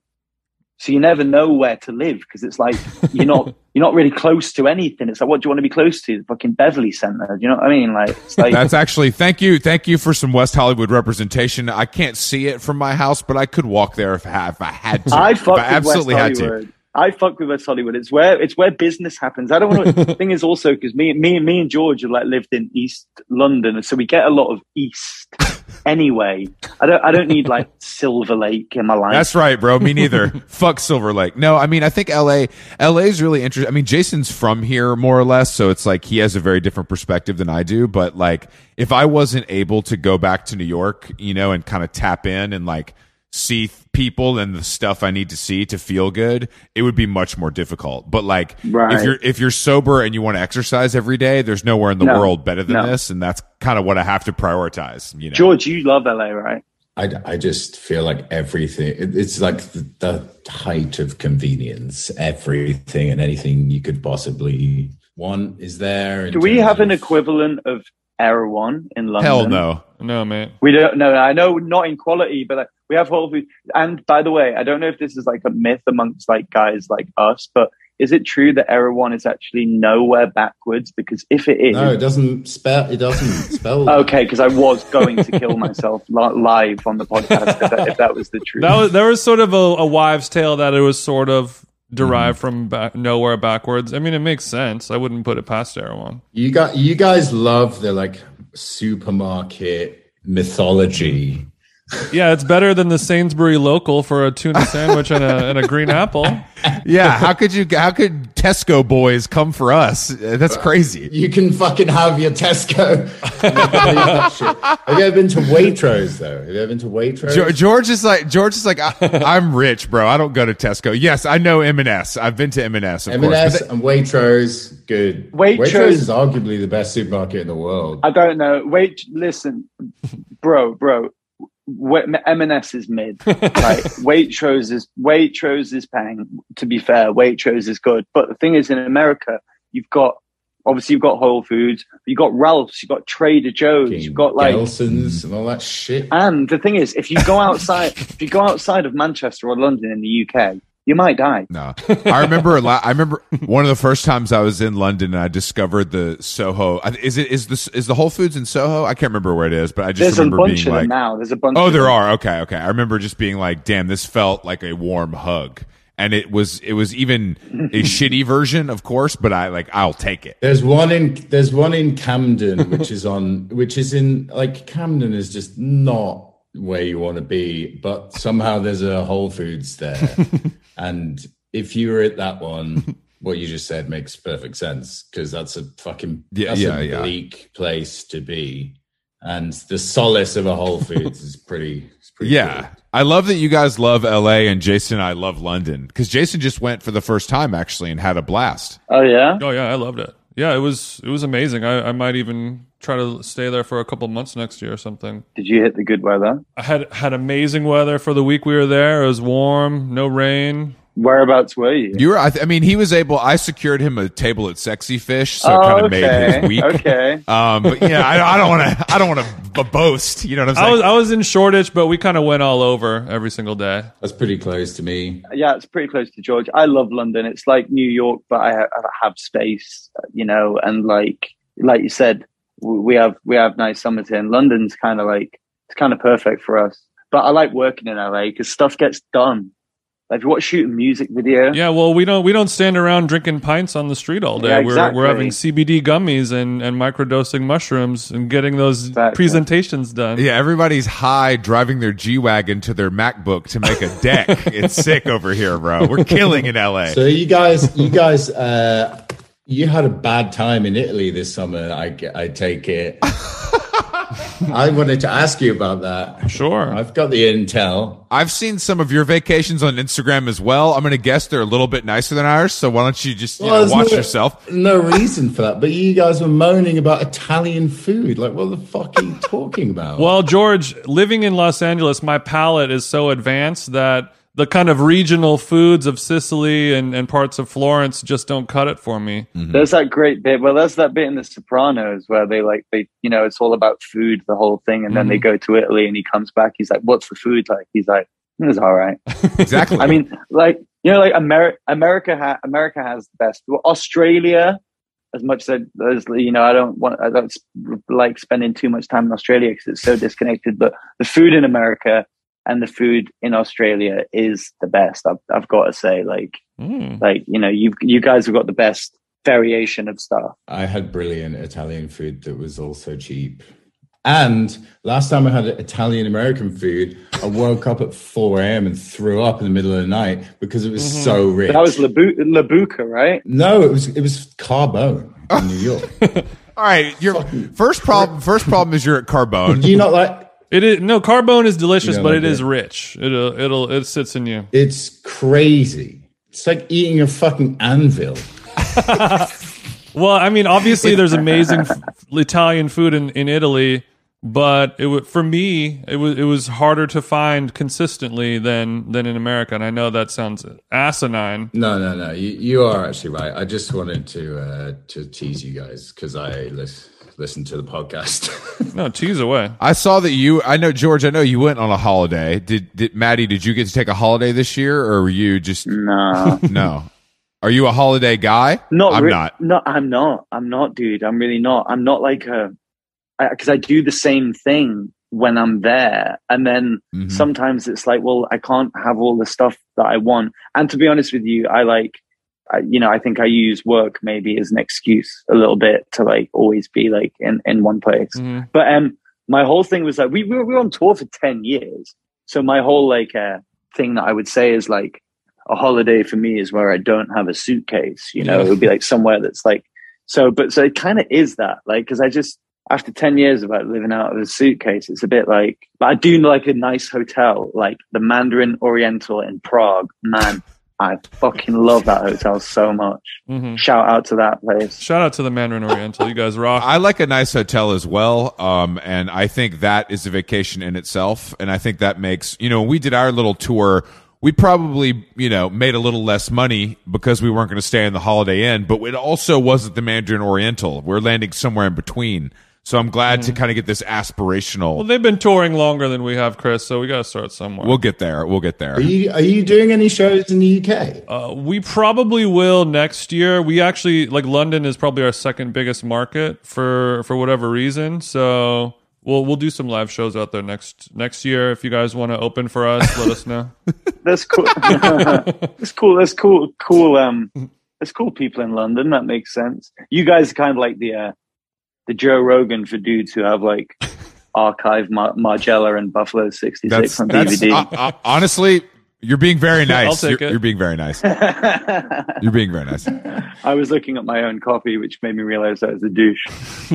So you never know where to live because it's like [laughs] you're not you're not really close to anything. It's like what do you want to be close to? The fucking Beverly Center. You know what I mean? Like it's like That's actually thank you, thank you for some West Hollywood representation. I can't see it from my house, but I could walk there if I had, if I had to. I I absolutely West had to. I fuck with West Hollywood. It's where it's where business happens. I don't want to. [laughs] thing is also because me, me, me and George have like lived in East London, so we get a lot of East [laughs] anyway. I don't. I don't need like Silver Lake in my life. That's right, bro. Me neither. [laughs] Fuck Silver Lake. No, I mean, I think LA, LA is really interesting. I mean, Jason's from here more or less, so it's like he has a very different perspective than I do. But like, if I wasn't able to go back to New York, you know, and kind of tap in and like see th- people and the stuff I need to see to feel good, it would be much more difficult. But like, if you're if you're sober and you want to exercise every day, there's nowhere in the No. world better than No. this, and that's kind of what I have to prioritize. You know, George, you love LA, right? I, I just feel like everything, it's like the, the height of convenience. Everything and anything you could possibly want is there. Do we terms have an equivalent of Erewhon in London? hell no. No, mate. We don't know. I know not in quality, but like, we have Whole Foods. And by the way, I don't know if this is like a myth amongst like guys like us, but is it true that Erewhon is actually nowhere backwards? Because if it is, No, it doesn't spell. It doesn't spell. okay, because I was going to kill myself live on the podcast if that, if that was the truth. That was there was sort of a, a wives' tale that it was sort of derived mm. from ba- nowhere backwards. I mean, it makes sense. I wouldn't put it past Erewhon. You got you guys love the like supermarket mythology. Yeah, it's better than the Sainsbury local for a tuna sandwich and a, and a green apple. [laughs] Yeah, how could you? How could Tesco boys come for us? That's crazy. You can fucking have your Tesco. [laughs] have you ever been to Waitrose though? Have you ever been to Waitrose? George, George is like George is like I, I'm rich, bro. I don't go to Tesco. Yes, I know M&S. I've been to M&S. Of course. M&S But and Waitrose, good. Waitrose- is arguably the best supermarket in the world. I don't know. Wait, listen, bro, bro. M&S is mid. Like [laughs] Waitrose is Waitrose is paying. To be fair, Waitrose is good. But the thing is, in America, you've got obviously you've got Whole Foods, you've got Ralph's, you've got Trader Joe's, you've got like. Gelson's and all that shit. And the thing is, if you go outside, if you go outside of Manchester or London in the UK, you might die. No, I remember. a lot- I remember one of the first times I was in London and I discovered the Soho. Is it is this is the Whole Foods in Soho? I can't remember where it is, but I just There's a remember bunch being of like, them now. There's a bunch. "Oh, of there them. are." Okay, okay. I remember just being like, "Damn, this felt like a warm hug." And it was it was even a [laughs] shitty version, of course, but I like I'll take it. There's one in there's one in Camden, which is on which is in like Camden is just not where you want to be, but somehow there's a Whole Foods there. [laughs] and if you were at that one, what you just said makes perfect sense because that's a fucking Yeah, that's yeah, a yeah. bleak place to be. And the solace of a Whole Foods is pretty, it's pretty Yeah. cool. I love that you guys love LA and Jason and I love London because Jason just went for the first time actually and had a blast. Oh yeah. Oh yeah, I loved it. Yeah, it was it was amazing. I, I might even try to stay there for a couple months next year or something. Did you hit the good weather? I had had amazing weather for the week we were there. It was warm, no rain. Whereabouts were you? You were, I, th- I mean, he was able. I secured him a table at Sexy Fish, so it oh, kind of okay. made his week. Okay. [laughs] Um, but yeah, I, I don't want to. I don't want to boast. You know what I'm I saying? was I was in Shoreditch, but we kind of went all over every single day. That's pretty close to me. Yeah, it's pretty close to George. I love London. It's like New York, but I, ha- I have space, you know, and like like you said, we have we have nice summers here. And London's kind of like it's kind of perfect for us. But I like working in LA because stuff gets done. Like if you want to shoot a music video, Yeah, well, we don't we don't stand around drinking pints on the street all day. Yeah, We're we're having. CBD gummies and and microdosing mushrooms and getting those Exactly. presentations done. yeah, everybody's high driving their G wagon to their MacBook to make a deck. [laughs] it's sick over here, bro. We're killing in LA. So you guys, you guys, uh, you had a bad time in Italy this summer. I, I take it. [laughs] I wanted to ask you about that. Sure. I've got the intel. I've seen some of your vacations on Instagram as well. I'm going to guess they're a little bit nicer than ours. So why don't you just you know, watch no- yourself? No reason for that, but you guys were moaning about Italian food. Like, what the fuck are you talking about? Well, George, living in Los Angeles, my palate is so advanced that the kind of regional foods of Sicily and, and parts of Florence just don't cut it for me. Mm-hmm. there's that great bit. Well, there's that bit in The Sopranos where they like they you know it's all about food, the whole thing, and then they mm-hmm. go to Italy and he comes back. He's like, "What's the food like?" He's like, "It's all right." [laughs] Exactly. I mean, like you know, like America, America, ha- America has the best. Well, Australia, as much as, I, as you know, I don't want, I don't like spending too much time in Australia because it's so disconnected. But the food in America and the food in Australia is the best. I've, I've got to say, like, Mm. like you know, you you guys have got the best variation of stuff. I had brilliant Italian food that was also cheap. And last time I had Italian American food, I woke up at 4 a.m. and threw up in the middle of the night because it was so rich. That was Labu- Labuca, right? no, it was it was Carbone in New York. [laughs] All right. Your first problem. First problem is you're at Carbone. Do you not like? It is no carbone is delicious, You don't but like it is rich. It'll it'll it sits in you. It's crazy. It's like eating a fucking anvil. [laughs] Well, I mean, obviously, there's amazing Italian food in, in Italy, but it w- for me, it was it was harder to find consistently than than in America. And I know that sounds asinine. No, no, no. You, you are actually right. I just wanted to uh, to tease you guys because I lis- listened to the podcast. [laughs] No, tease away. I saw that you. I know George. I know you went on a holiday. Did did Matty? Did you get to take a holiday this year, or were you just No, [laughs] no? Are you a holiday guy? not. I'm re- not. No, I'm not. I'm not, dude. I'm really not. I'm not like a because I, do the same thing when I'm there. And then Mhm. sometimes it's like, well, I can't have all the stuff that I want. And to be honest with you, I like, I, you know, I think I use work maybe as an excuse a little bit to like always be like in, in one place. Mhm. But um, my whole thing was like we, we were on tour for ten years, so my whole like uh, thing that I would say is like a holiday for me is where I don't have a suitcase. You know, Yeah. it would be like somewhere that's like so. But so it kind of is that like because I just after ten years of like living out of a suitcase, it's a bit like but I do like a nice hotel like the Mandarin Oriental in Prague. Man, I fucking love that hotel so much. Mhm. Shout out to that place. Shout out to the Mandarin Oriental. You guys rock. I like a nice hotel as well, um, and I think that is a vacation in itself. And I think that makes you know, we did our little tour. We probably, you know, made a little less money because we weren't going to stay in the Holiday Inn, but it also wasn't the Mandarin Oriental. We're landing somewhere in between. So I'm glad to kind of get this aspirational. well, they've been touring longer than we have, Chris. So we got to start somewhere. we'll get there. We'll get there. Are you are you doing any shows in the UK? Uh, we probably will next year. We actually like London is probably our second biggest market for for whatever reason. So we'll we'll do some live shows out there next next year. If you guys want to open for us, let us know. [laughs] That's cool. [laughs] That's cool. That's cool. Cool. Um, there's cool people in London. That makes sense. You guys are kind of like the uh, the Joe Rogan for dudes who have like [laughs] archive Mar- Margiela and Buffalo '66 That's, on DVD. uh, uh, honestly, you're being very [laughs] nice. I'll take you're, it. you're being very nice. [laughs] You're being very nice. I was looking at my own coffee, which made me realize I was a douche.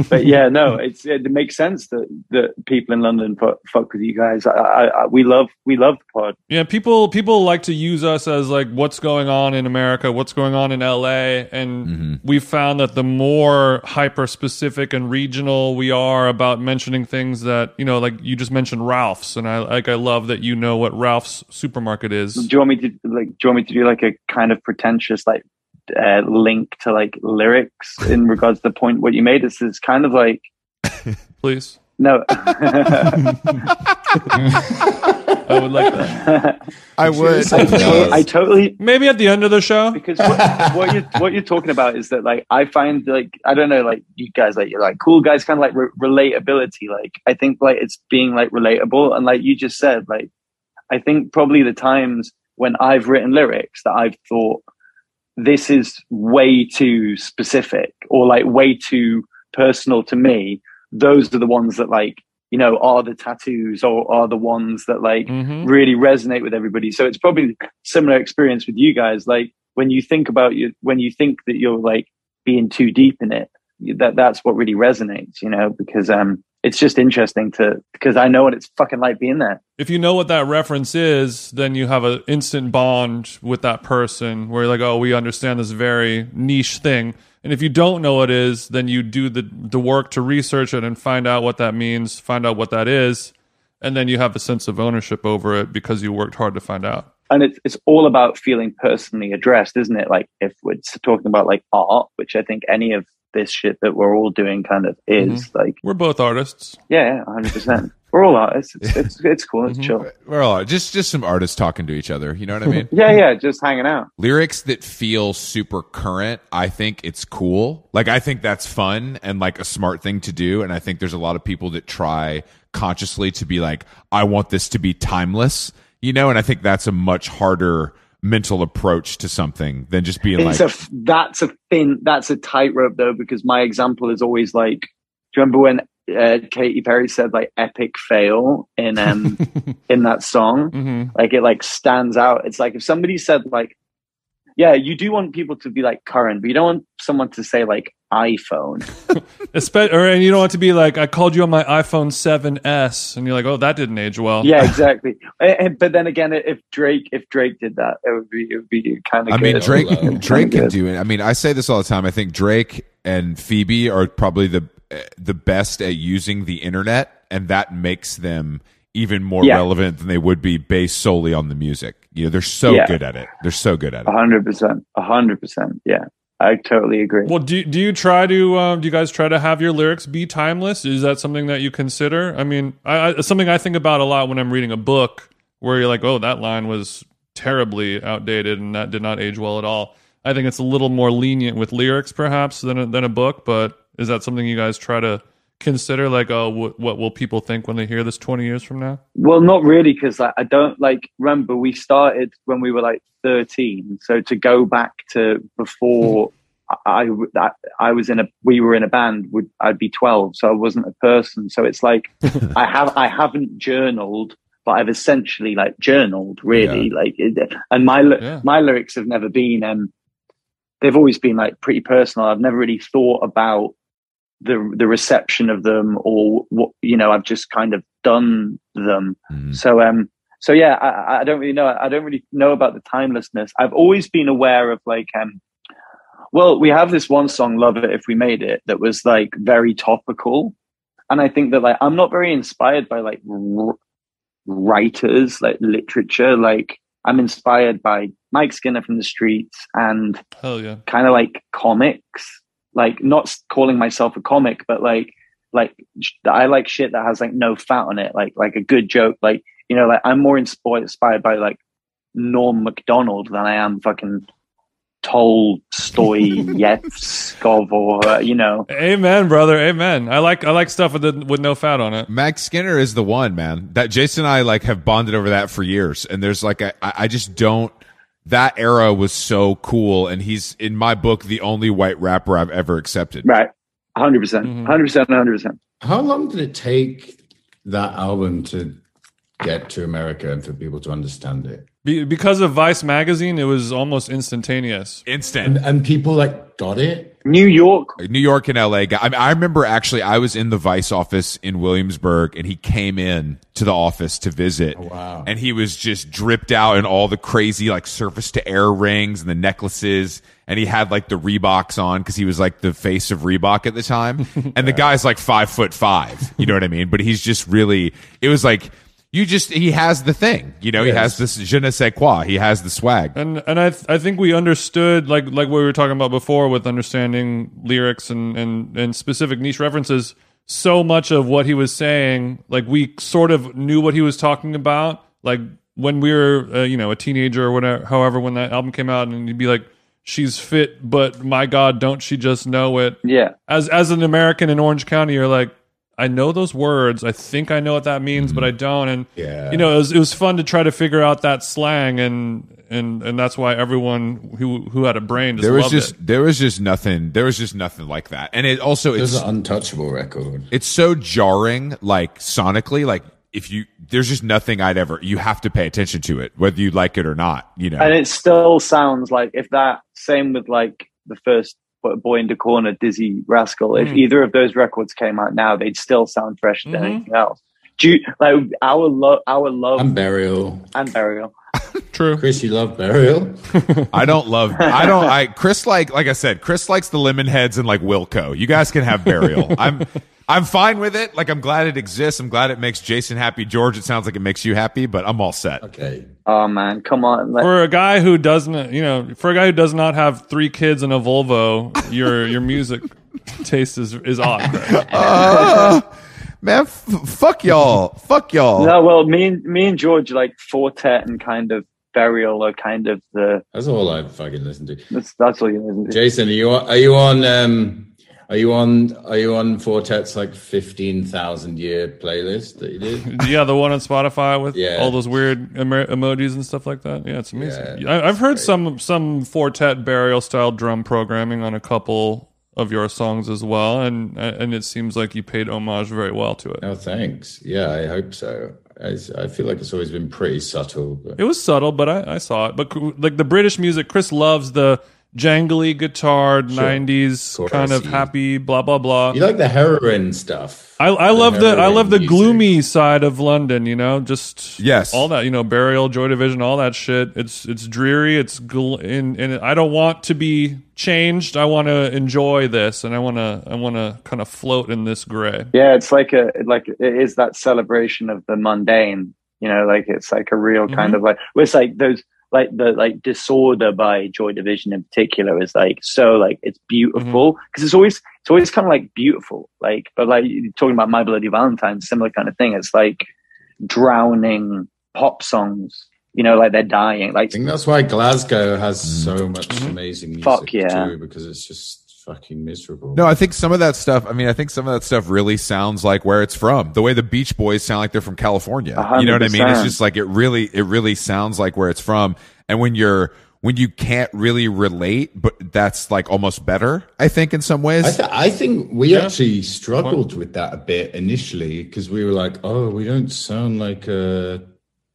But yeah, no, it's it makes sense that that people in London fuck, fuck with you guys. I, I, I, we love we love the pod. Yeah, people people like to use us as like what's going on in America, what's going on in LA, and mm-hmm. we've found that the more hyper specific and regional we are about mentioning things that you know, like you just mentioned Ralph's, and I like I love that you know what Ralph's supermarket is. Do you want me to like? Do you want me to do like a kind of pretentious like uh, link to like lyrics in [laughs] regards to the point what you made? This is kind of like [laughs] Please, no. [laughs] I would like that. I would. I totally Maybe at the end of the show. because what, what you're what you're talking about is that like I find like I don't know like you guys like you're like cool guys kind of like re- relatability like I think like it's being like relatable and like you just said like I think probably the times when I've written lyrics that I've thought this is way too specific or like way too personal to me those are the ones that like you know are the tattoos or are the ones that like hmm really resonate with everybody. So it's probably similar experience with you guys. Like when you think about you, when you think that you're like being too deep in it, that that's what really resonates, you know, because um, it's just interesting to because I know what it's fucking like being there. If you know what that reference is, then you have an instant bond with that person where you're like, oh, we understand this very niche thing. And if you don't know what it is, then you do the the work to research it and find out what that means, find out what that is, and then you have a sense of ownership over it because you worked hard to find out. And it's it's all about feeling personally addressed, isn't it? Like if we're talking about like art, which I think any of this shit that we're all doing kind of is mm-hmm. like, We're both artists. yeah, hundred percent. We're all artists. It's it's, [laughs] it's cool. It's mm-hmm. chill. We're all just just some artists talking to each other. You know what I mean? [laughs] Yeah, yeah, just hanging out. Lyrics that feel super current. I think it's cool. Like I think that's fun and like a smart thing to do. And I think there's a lot of people that try consciously to be like, I want this to be timeless. You know, and I think that's a much harder mental approach to something than just being it's like, a f- that's a thin that's a tightrope though because my example is always like do you remember when uh, Katy Perry said like epic fail in um [laughs] in that song? Hmm like it like stands out. It's like if somebody said like yeah you do want people to be like current but you don't want someone to say like iPhone [laughs] Espe- or and you don't want to be like, I called you on my iPhone 7s, and you're like, oh, that didn't age well. yeah [laughs] exactly And- and- but then again if Drake if Drake did that it would be it would be kind of I mean, good. Drake [laughs] It Drake can do it. I mean, I say this all the time. I think Drake and Phoebe are probably the eh, the best at using the internet, and that makes them even more Yeah. relevant than they would be based solely on the music. You know, they're so Yeah. good at it. They're so good at A it. hundred percent a hundred percent yeah I totally agree Well, do do you try to um, do you guys try to have your lyrics be timeless? Is that something that you consider? I mean, I, I, something I think about a lot when I'm reading a book, where you're like, oh, that line was terribly outdated and that did not age well at all. I think it's a little more lenient with lyrics, perhaps, than a, than a book. But is that something you guys try to consider like, oh, wh- what will people think when they hear this 20 years from now? Well, not really, because like, I don't like. Remember, we started when we were like thirteen. So to go back to before I, I, I was in a, we were in a band. Would I'd be twelve, so I wasn't a person. So it's like [laughs] I have, I haven't journaled, but I've essentially like journaled, really. Like, it, and my Yeah. my lyrics have never been. Um, they've always been like pretty personal. I've never really thought about the the reception of them or what you know. I've just kind of done them. Mhm. So um so yeah, I, I don't really know. I don't really know about the timelessness. I've always been aware of like um well, we have this one song, Love It If We Made It, that was like very topical. And I think that like I'm not very inspired by like r- writers, like literature. Like I'm inspired by Mike Skinner from the streets and yeah. kind of like comics like not calling myself a comic but like like i like shit that has like no fat on it like like a good joke like you know like i'm more inspired by like norm macdonald than i am fucking Tolstoyevskov [laughs] or uh, you know Amen, brother. Amen. I like I like stuff with the, with no fat on it. Max Skinner is the one, man. That Jason and I like have bonded over that for years. And there's like, a, I I just don't, that era was so cool. And he's in my book, the only white rapper I've ever accepted. right 100% Mhm. 100% 100% How long did it take that album to get to America and for people to understand it? Be, because of Vice magazine, it was almost instantaneous. Instant. And, and people like got it. New york uh, New York and LA guy. I, mean, I remember actually I was in the Vice office in Williamsburg and he came in to the office to visit. Oh, wow. And he was just dripped out in all the crazy like surface to air rings and the necklaces. And he had like the Reeboks on because he was like the face of Reebok at the time. [laughs] And the guy's like five foot five. You know what I mean? But he's just really, it was like, you just, he has the thing, you know, he has this je ne sais quoi. He has the swag. And and I th- I think we understood like like what we were talking about before with understanding lyrics and and and specific niche references. So much of what he was saying, like we sort of knew what he was talking about. Like when we were uh, you know a teenager or whatever, however, when that album came out, and you'd be like, "She's fit, but my God, don't she just know it?" yeah As as an American in Orange County, you're like. I know those words. I think I know what that means, but I mm-hmm. don't. And Yeah. you know, it was, it was fun to try to figure out that slang, and and and that's why everyone who who had a brain just There was loved just, it. there was just nothing, there was just nothing like that. And it also, There's it's, an untouchable record. it's so jarring, like sonically, like if you, there's just nothing I'd ever, you have to pay attention to it, whether you like it or not, you know? and it still sounds like if that same with like the first Bo- boy in the corner Dizzee Rascal if Mm. either of those records came out now they'd still sound fresher than Mhm. anything else do you, like our love our love And Burial. and burial [laughs] True. Chris, you love Burial? [laughs] I don't love, I don't, I, Chris like, like I said, Chris likes the Lemonheads and like Wilco. You guys can have burial. [laughs] I'm, I'm fine with it. Like I'm glad it exists. I'm glad it makes Jason happy. George, it sounds like it makes you happy, but I'm all set. Okay. oh man come on like, For a guy who doesn't, you know, for a guy who does not have three kids and a Volvo, your your music taste is is odd. Chris. Uh, man, f- fuck y'all. [laughs] Fuck y'all. no well me and me and george like Four Tet and kind of burial are kind of the That's all I fucking listen to. that's that's all you listen to. Jason, are you on, are you on um are you on are you on Four Tet's like fifteen thousand year playlist that you did? [laughs] yeah, the one on Spotify with Yeah. all those weird emo- emojis and stuff like that. Yeah, it's amazing. Yeah, I, I've heard some some Four Tet burial style drum programming on a couple of your songs as well, and and it seems like you paid homage very well to it. Oh, thanks. Yeah, I hope so. I, I feel like it's always been pretty subtle. But It was subtle, but I, I saw it. But like the British music, Chris loves the jangly guitar, '90s Chorusy. kind of happy, blah blah blah. you like the heroin stuff. I, I love the I love the music. gloomy side of London. You know, just Yes. all that. You know, burial, Joy Division, all that shit. It's it's dreary. It's gl- and and I don't want to be changed. I want to enjoy this, and I want to I want to kind of float in this gray. Yeah, it's like a like it is that celebration of the mundane. You know, like it's like a real kind mm-hmm. of like it's like those like the like disorder by Joy Division in particular is like so like it's beautiful mm-hmm. because it's always it's always kind of like beautiful like but like talking about My Bloody Valentine similar kind of thing. It's like drowning pop songs. You know, like they're dying. Like I think that's why Glasgow has mm. so much mm-hmm. amazing music Fuck yeah. too, because it's just fucking miserable. No, I think some of that stuff. I mean, I think some of that stuff really sounds like where it's from. The way the Beach Boys sound like they're from California. A You know what I mean? It's just like it really, it really sounds like where it's from. And when you're when you can't really relate, but that's like almost better. I think in some ways. I, th- I think we actually struggled with that a bit initially because we were like, "Oh, we don't sound like a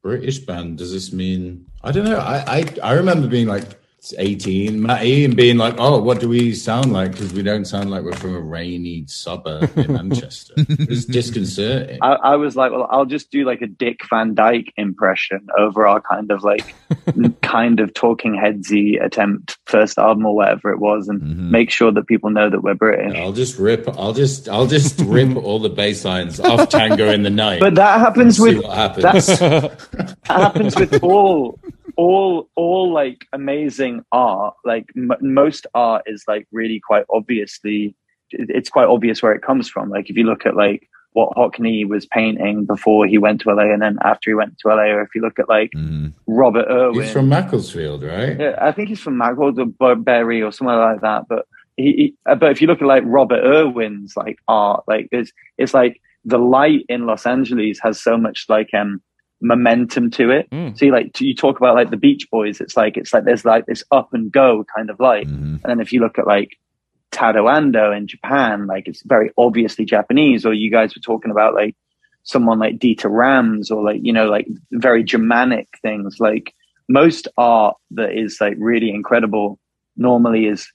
British band. Does this mean?" I don't know. I I, I remember being like 18, Matty, and being like, "Oh, what do we sound like?" Because we don't sound like we're from a rainy suburb in [laughs] Manchester. It's disconcerting. I, I was like, well, I'll just do like a Dick Van Dyke impression over our kind of like, [laughs] kind of talking headsy attempt first album or whatever it was, and Mm-hmm. make sure that people know that we're British. I'll just rip. I'll just. I'll just rip [laughs] all the bass lines off Tango in the Night. But that happens with what happens. that's that happens with all all all like amazing art like m- most art is like really quite obviously it's quite obvious where it comes from like if you look at like what Hockney was painting before he went to LA and then after he went to LA or if you look at like Mhm. Robert Irwin He's from Macclesfield, right? yeah, I think he's from Magwell or Bury or somewhere like that. But he, he, uh, but if you look at like Robert Irwin's like art, like it's it's like the light in Los Angeles has so much like um momentum to it. Mm. See, like you talk about like the Beach Boys, it's like it's like there's like this up and go kind of light. Mhm. And then if you look at like Tadao Ando in Japan, like it's very obviously Japanese, or you guys were talking about like someone like Dieter Rams or like, you know, like very Germanic things. Like most art that is like really incredible normally is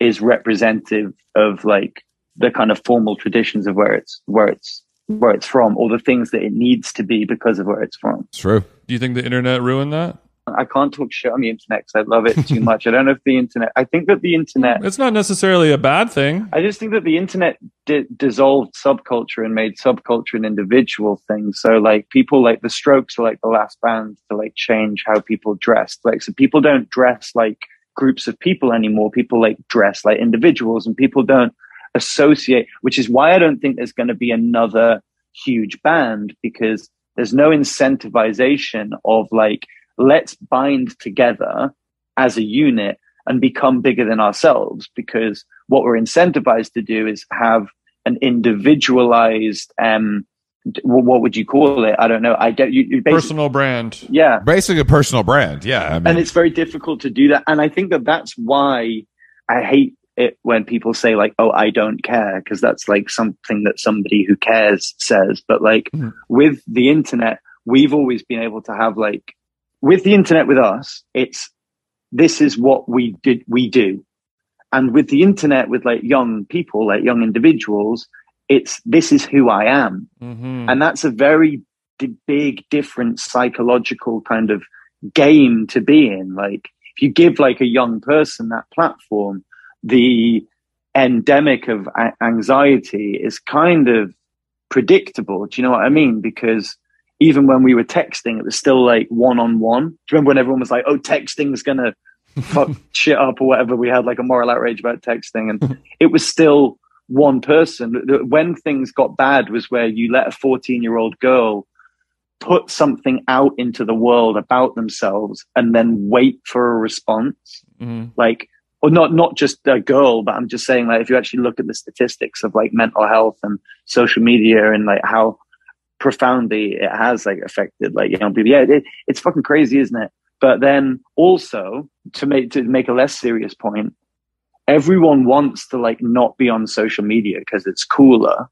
is representative of like the kind of formal traditions of where it's where it's where it's from or the things that it needs to be because of where it's from. It's true. Do you think the internet ruined that? I can't talk shit on the internet because I love it too much. I don't know if the internet. I think that the internet. It's not necessarily a bad thing. I just think that the internet di- dissolved subculture and made subculture an individual thing. So like people like the Strokes are like the last band to like change how people dressed. Like so people don't dress like groups of people anymore. People like dress like individuals and people don't associate, which is why I don't think there's going to be another huge band because there's no incentivization of like, let's bind together as a unit and become bigger than ourselves because what we're incentivized to do is have an individualized um what would you call it i don't know i don't you, you Personal brand. yeah Basically, a personal brand. Yeah. I mean, and it's very difficult to do that and i think that that's why i hate it when people say like oh i don't care because that's like something that somebody who cares says. But like Mhm. with the internet we've always been able to have like with the internet with us it's this is what we did we do. And with the internet with like young people like young individuals it's this is who i am. Hmm and that's a very d- big different psychological kind of game to be in. Like if you give like a young person that platform the endemic of a- anxiety is kind of predictable. Do you know what i mean? Because even when we were texting it was still like one-on-one. Do you remember when everyone was like oh texting's gonna [laughs] fuck shit up or whatever? We had like a moral outrage about texting and it was still one person. When things got bad was where you let a 14 year old girl put something out into the world about themselves and then wait for a response. hmm Like, or not, not just a girl, but I'm just saying like, if you actually look at the statistics of like mental health and social media and like how profoundly it has like affected like young people. Yeah, it, it's fucking crazy, isn't it? But then also to make, to make a less serious point, everyone wants to like not be on social media because it's cooler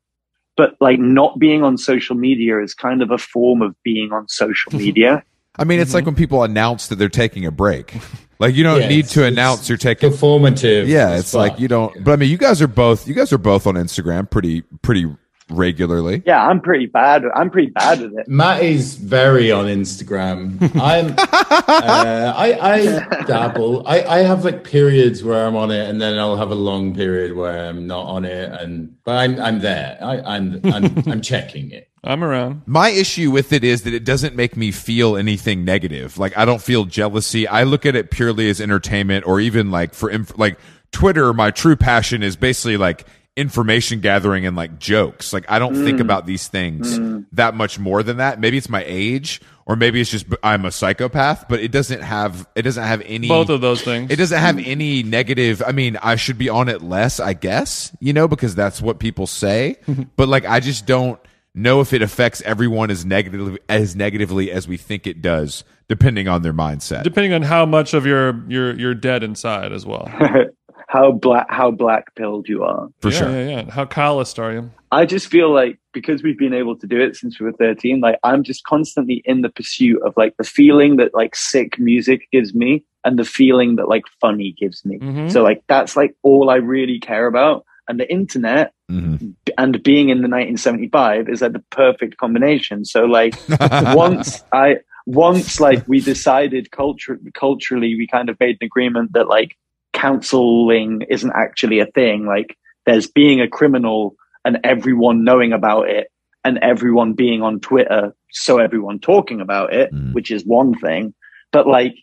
but like not being on social media is kind of a form of being on social [laughs] media I mean, it's like mm-hmm. when people announce that they're taking a break. Like you don't Yeah, need to announce you're taking. Performative. Yeah, it's like you don't. But I mean, you guys are both. You guys are both on Instagram pretty pretty regularly. yeah i'm pretty bad i'm pretty bad with it Matt is very on Instagram. I'm, [laughs] uh, I, I dabble. I, I have like periods where I'm on it, and then I'll have a long period where I'm not on it. And but I'm, I'm there. I, I'm, I'm, [laughs] I'm checking it. I'm around. My issue with it is that it doesn't make me feel anything negative. Like I don't feel jealousy. I look at it purely as entertainment, or even like for inf- like Twitter. My true passion is basically like information gathering and like jokes. Like I don't Mm. think about these things that much more than that. Maybe it's my age or maybe it's just I'm a psychopath, but it doesn't have it doesn't have any Both of those things. it doesn't have any negative. I mean, I should be on it less, I guess, you know, because that's what people say. [laughs] but like, I just don't know if it affects everyone as negatively as negatively as we think it does, depending on their mindset. Depending on how much of your you're you're dead inside as well. [laughs] how black how black pilled you are. for yeah, sure. Yeah, yeah. How calloused are you? I just feel like because we've been able to do it since we were 13, like I'm just constantly in the pursuit of like the feeling that like sick music gives me and the feeling that like funny gives me. Mhm. So like that's like all I really care about. And the internet Mhm. and being in the 1975 is like the perfect combination. So like [laughs] once I once like we decided culture culturally we kind of made an agreement that like counseling isn't actually a thing. Like there's being a criminal and everyone knowing about it and everyone being on Twitter, so everyone talking about it, Mm. which is one thing. But like,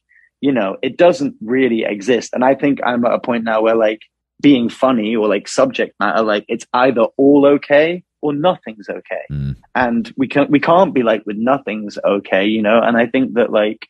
you know, it doesn't really exist. And I think I'm at a point now where like being funny or like subject matter, like it's either all okay or nothing's okay. Mm. And we can't we can't be like with nothing's okay, you know? And I think that like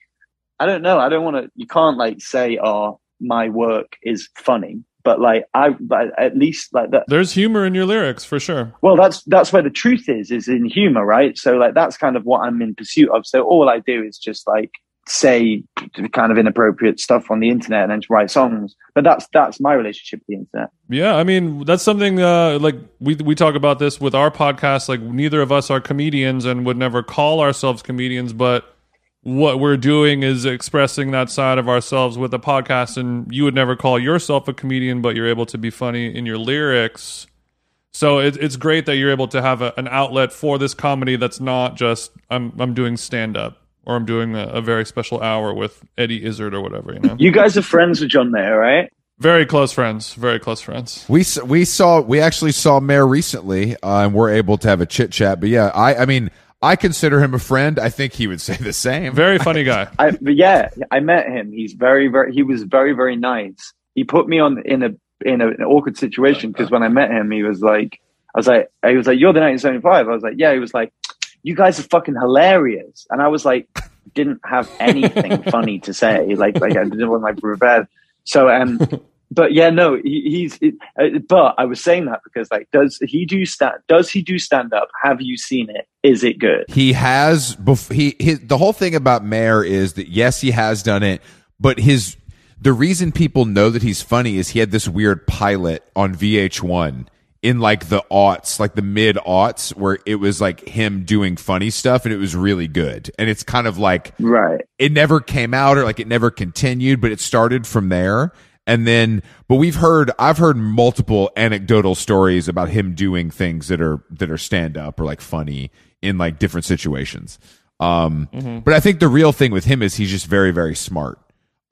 I don't know, I don't want to you can't like say, oh, my work is funny. But like I but at least like that There's humor in your lyrics for sure. well that's that's where the truth is is in humor right so like that's kind of what i'm in pursuit of so all i do is just like say kind of inappropriate stuff on the internet and then to write songs but that's that's my relationship with the internet Yeah, I mean that's something uh, like we we talk about this with our podcast. Like neither of us are comedians and would never call ourselves comedians, but what we're doing is expressing that side of ourselves with a podcast. And you would never call yourself a comedian, but you're able to be funny in your lyrics. So it, it's great that you're able to have a, an outlet for this comedy that's not just I'm I'm doing stand up or I'm doing a, a very special hour with Eddie Izzard or whatever. You know, you guys are friends with john mayer right very close friends, very close friends. We we saw we actually saw Mayer recently, uh, and we're able to have a chit chat. But yeah, I I mean I consider him a friend. I think he would [laughs] say the same. Very funny guy. [laughs] I, but yeah, I met him. He's very, very. He was very, very nice. He put me on in a in a, an awkward situation because when I met him, he was like, I was like, he was like, "You're the 1975." I was like, "Yeah." He was like, "You guys are fucking hilarious," and I was like, didn't have anything [laughs] funny to say. Like, like I didn't want like prepared. So, um, but yeah, no, he, he's. It, uh, but I was saying that because like, does he do stand? Does he do stand up? Have you seen it? Is it good? He has bef- he his, the whole thing about Mayer is that yes, he has done it, but his the reason people know that he's funny is he had this weird pilot on VH1 in like the aughts, like the mid aughts, where it was like him doing funny stuff and it was really good. And it's kind of like Right. it never came out or like it never continued, but it started from there. And then, but we've heard, I've heard multiple anecdotal stories about him doing things that are, that are stand up or like funny in like different situations. Um, but I think the real thing with him is he's just very, very smart.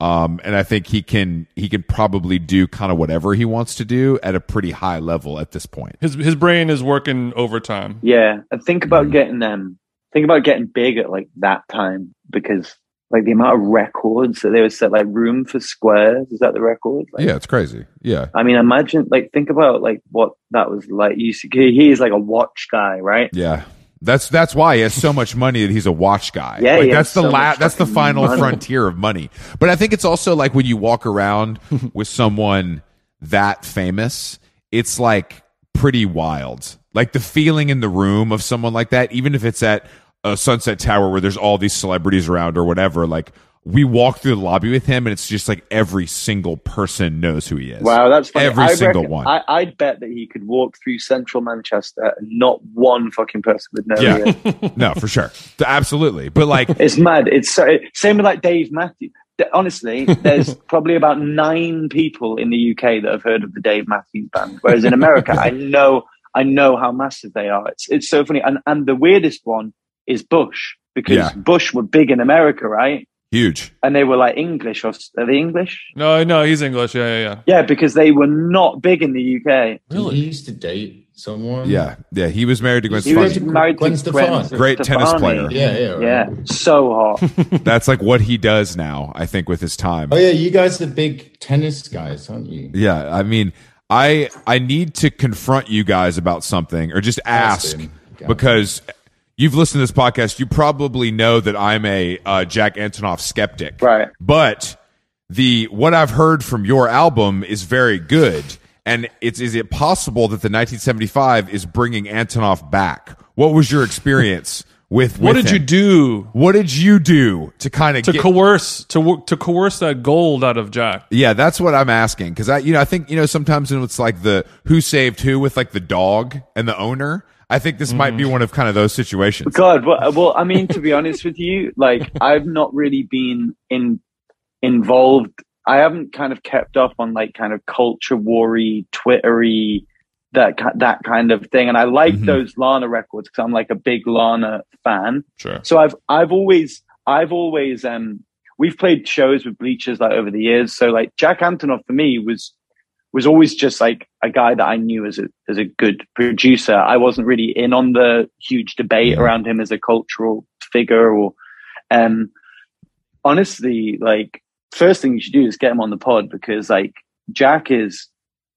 Um, and I think he can, he can probably do kind of whatever he wants to do at a pretty high level at this point. His his brain is working overtime. Yeah, and think about getting them. Think about getting big at like that time because like the amount of records that they would set like room for squares. Is that the record? Like, Yeah, it's crazy. Yeah. I mean, imagine like think about like what that was like. You see, he- he's like a watch guy, right? Yeah. That's that's why he has so much money that he's a watch guy. Yeah, like, that's the so la- that's the final money. frontier of money. But I think it's also like when you walk around [laughs] with someone that famous, it's like pretty wild. Like the feeling in the room of someone like that, even if it's at a Sunset Tower where there's all these celebrities around or whatever, like we walk through the lobby with him and it's just like every single person knows who he is. Wow, that's funny. Every I single reckon- one. I, I'd bet that he could walk through central Manchester and not one fucking person would know. Yeah. [laughs] no, for sure. Absolutely. But like [laughs] It's mad. It's so, same with like Dave Matthews. Honestly, there's [laughs] probably about nine people in the UK that have heard of the Dave Matthews Band, whereas in America, I know, I know how massive they are. It's it's so funny, and and the weirdest one is Bush because Yeah. Bush were big in America, right? huge. And they were like English or s- are they English? No, no, he's English. Yeah, yeah, yeah. Yeah, because they were not big in the UK. Really? He used to date someone. Yeah. Yeah. He was married to Gwen He He was married Gwen to Stefani. Gwen Great tennis player. Yeah, yeah. right. Yeah, so hot. [laughs] That's like what he does now, I think, with his time. Oh yeah, you guys are big tennis guys, aren't you? Yeah, I mean, I I need to confront you guys about something or just ask Austin, go. because you've listened to this podcast. You probably know that I'm a uh, Jack Antonoff skeptic, Right. But the what I've heard from your album is very good. And it's is it possible that the 1975 is bringing Antonoff back? What was your experience [laughs] with? What with did you do What did you do to kind of to get, coerce to to coerce that gold out of Jack? Yeah, that's what I'm asking because I, you know, I think you know sometimes it's like the who saved who with like the dog and the owner. I think this might be one of kind of those situations. God, well, well, I mean, to be honest with you, like I've not really been in involved. I haven't kind of kept up on like kind of culture worry, Twittery, that that kind of thing. And I like Mhm. those Lana records because I'm like a big Lana fan. Sure. So I've I've always I've always um we've played shows with bleachers like over the years. So like Jack Antonoff for me was was always just like a guy that I knew as a as a good producer. I wasn't really in on the huge debate Mhm. around him as a cultural figure or um honestly like first thing you should do is get him on the pod because like Jack is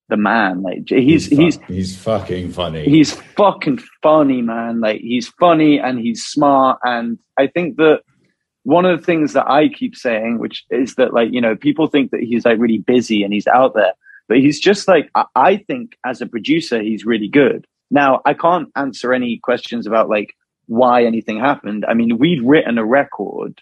the man. Like he's he's fu- he's fucking funny. he's fucking funny, man. Like he's funny and he's smart. And I think that one of the things that I keep saying, which is that like, you know, people think that he's like really busy and he's out there, but he's just like, I, I think as a producer, he's really good. Now, I can't answer any questions about like why anything happened. I mean, we'd written a record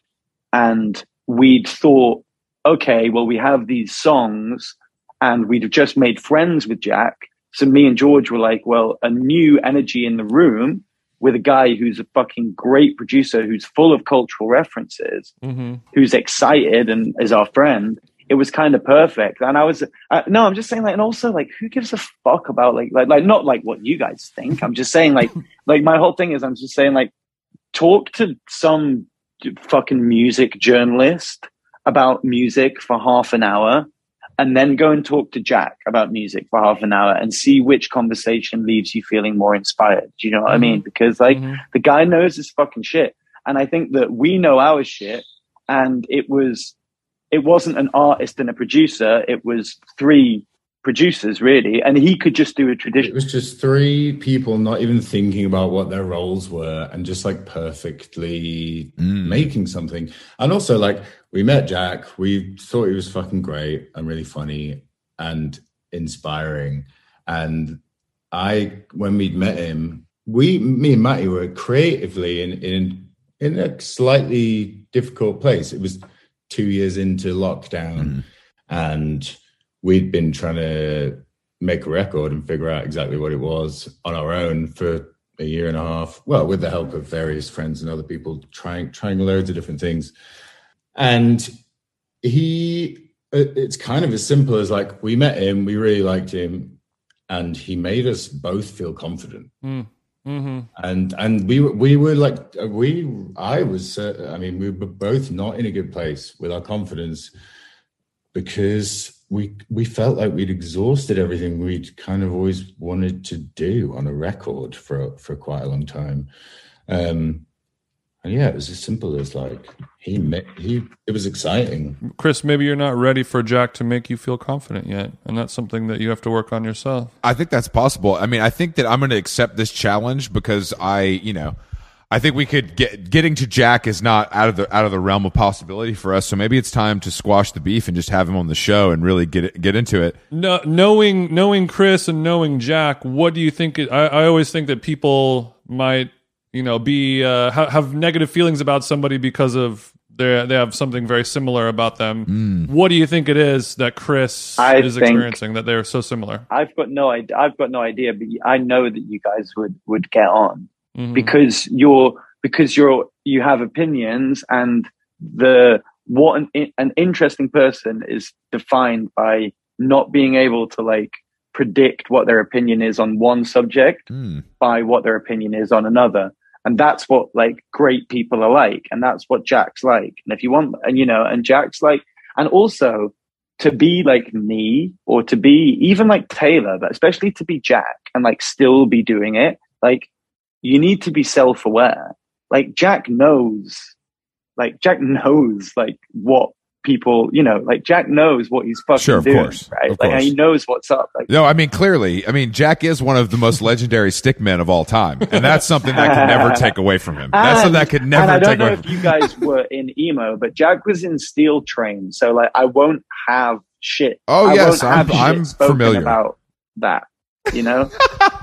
and we'd thought, okay, well, we have these songs and we'd have just made friends with Jack. So me and George were like, well, a new energy in the room with a guy who's a fucking great producer, who's full of cultural references, Mm-hmm. who's excited and is our friend. It was kind of perfect. And I was, uh, no, I'm just saying like, and also like, who gives a fuck about like, like, like, not like what you guys think. I'm just saying like, [laughs] like my whole thing is I'm just saying like, talk to some fucking music journalist about music for half an hour and then go and talk to Jack about music for half an hour and see which conversation leaves you feeling more inspired. Do you know what I mean? Because like Mhm. the guy knows his fucking shit. And I think that we know our shit. And it was, it wasn't an artist and a producer. It was three producers really. And he could just do a tradition. it was just three people not even thinking about what their roles were and just like perfectly Mm. making something. And also, like, we met Jack, we thought he was fucking great and really funny and inspiring. And I, when we'd met him, we, me and Matty were creatively in, in, in a slightly difficult place. It was two years into lockdown Mhm. and we'd been trying to make a record and figure out exactly what it was on our own for a year and a half. Well, with the help of various friends and other people, trying trying loads of different things. And he, it's kind of as simple as like we met him, we really liked him, and he made us both feel confident. Mm-hmm. And and we were we were like we I was uh, I mean we were both not in a good place with our confidence because we we felt like we'd exhausted everything we'd kind of always wanted to do on a record for for quite a long time. Um, and yeah, it was as simple as like he ma- he it was exciting. Chris, maybe you're not ready for Jack to make you feel confident yet, and that's something that you have to work on yourself. I think that's possible. I mean, I think that I'm going to accept this challenge because I, you know, I think we could get getting to Jack is not out of the out of the realm of possibility for us. So maybe it's time to squash the beef and just have him on the show and really get it, get into it. No, knowing knowing Chris and knowing Jack, what do you think? It, I, I always think that people might, you know, be uh, ha- have negative feelings about somebody because of they they have something very similar about them. What do you think it is that Chris I is experiencing that they're so similar? I've got no idea. I've got no idea, but I know that you guys would, would get on. Mhm. because you're because you're you have opinions and the what an an interesting person is defined by not being able to like predict what their opinion is on one subject Hmm. by what their opinion is on another. And that's what like great people are like and that's what jack's like. And if you want and you know and jack's like and also to be like me or to be even like taylor but especially to be jack and like still be doing it like you need to be self-aware. Like jack knows like jack knows like what people, you know, like Jack knows what he's fucking Sure, of doing, course, right? of like course. he knows what's up. Like No, I mean clearly. I mean Jack is one of the most legendary stickmen of all time, and that's something that could never [laughs] take away from him. That's something that could and never I don't take know away. if you guys were in emo, but Jack was in Steel Train, so like I won't have shit. Oh, I yes, I'm- I'm familiar. about that. You know,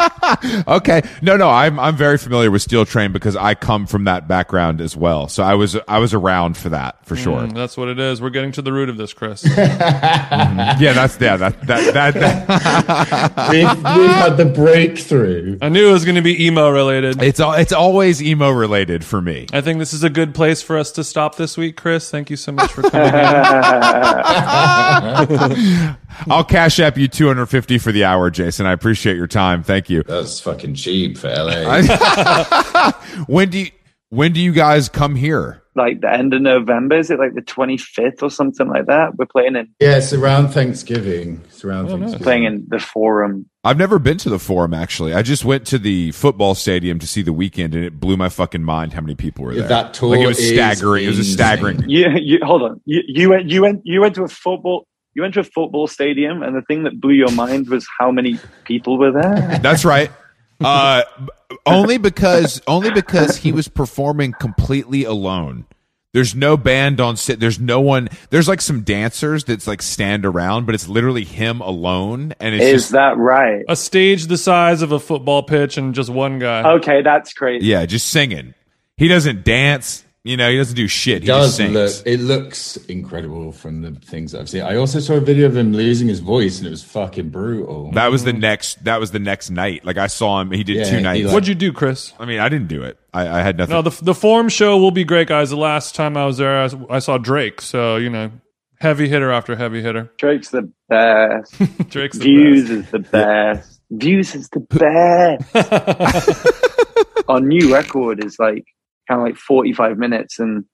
[laughs] okay, no, no, I'm I'm very familiar with Steel Train because I come from that background as well. So I was I was around for that for sure. Mm, that's what it is. We're getting to the root of this, Chris. [laughs] Yeah, that's yeah, that that that. that [laughs] we've, we've had the breakthrough. I knew it was going to be emo related. it's all it's always emo related for me. I think this is a good place for us to stop this week, Chris. Thank you so much for coming in. I'll cash app you 250 for the hour, Jason. I appreciate your time. Thank you. That's fucking cheap for LA. [laughs] When do you when do you guys come here? like the end of November. Is it like the twenty fifth or something like that? We're playing in yeah, it's around Thanksgiving. It's around oh, Thanksgiving. playing in the Forum. I've never been to the forum actually. I just went to the football stadium to see the Weeknd, and it blew my fucking mind how many people were there. That tour like it was is staggering. It was a staggering. You, you hold on. You, you went. You went. You went to a football. You went to a football stadium, and the thing that blew your mind was how many people were there. [laughs] That's right. Uh, only because only because he was performing completely alone. There's no band on set. There's no one. There's like some dancers that's like stand around, but it's literally him alone, and it's Is just that right? A stage the size of a football pitch and just one guy. Okay, that's crazy. yeah, just singing. He doesn't dance. You know, he doesn't do shit. He just does sings. look it looks incredible from the things that I've seen. I also saw a video of him losing his voice and it was fucking brutal. That was the next. That was the next night. Like I saw him. He did Yeah, two he, nights. like- What'd you do, Chris? I mean, I didn't do it. I, I had nothing. No, the the forum show will be great, guys. The last time I was there, I, I saw Drake. So you know, heavy hitter after heavy hitter. Drake's the best. [laughs] Drake's the Views best. is the best. Views is the best. [laughs] Our new record is like kind of like 45 minutes and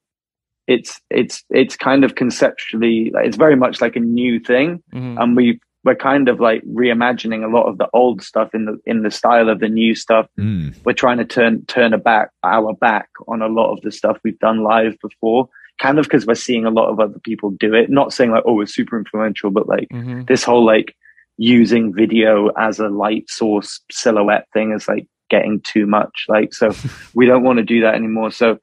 it's it's it's kind of conceptually like, it's very much like a new thing Mhm. and we we're kind of like reimagining a lot of the old stuff in the in the style of the new stuff Mm. we're trying to turn turn a back our back on a lot of the stuff we've done live before kind of because we're seeing a lot of other people do it not saying like oh it's super influential but like Mhm. this whole like using video as a light source silhouette thing is like getting too much. Like so [laughs] we don't want to do that anymore. So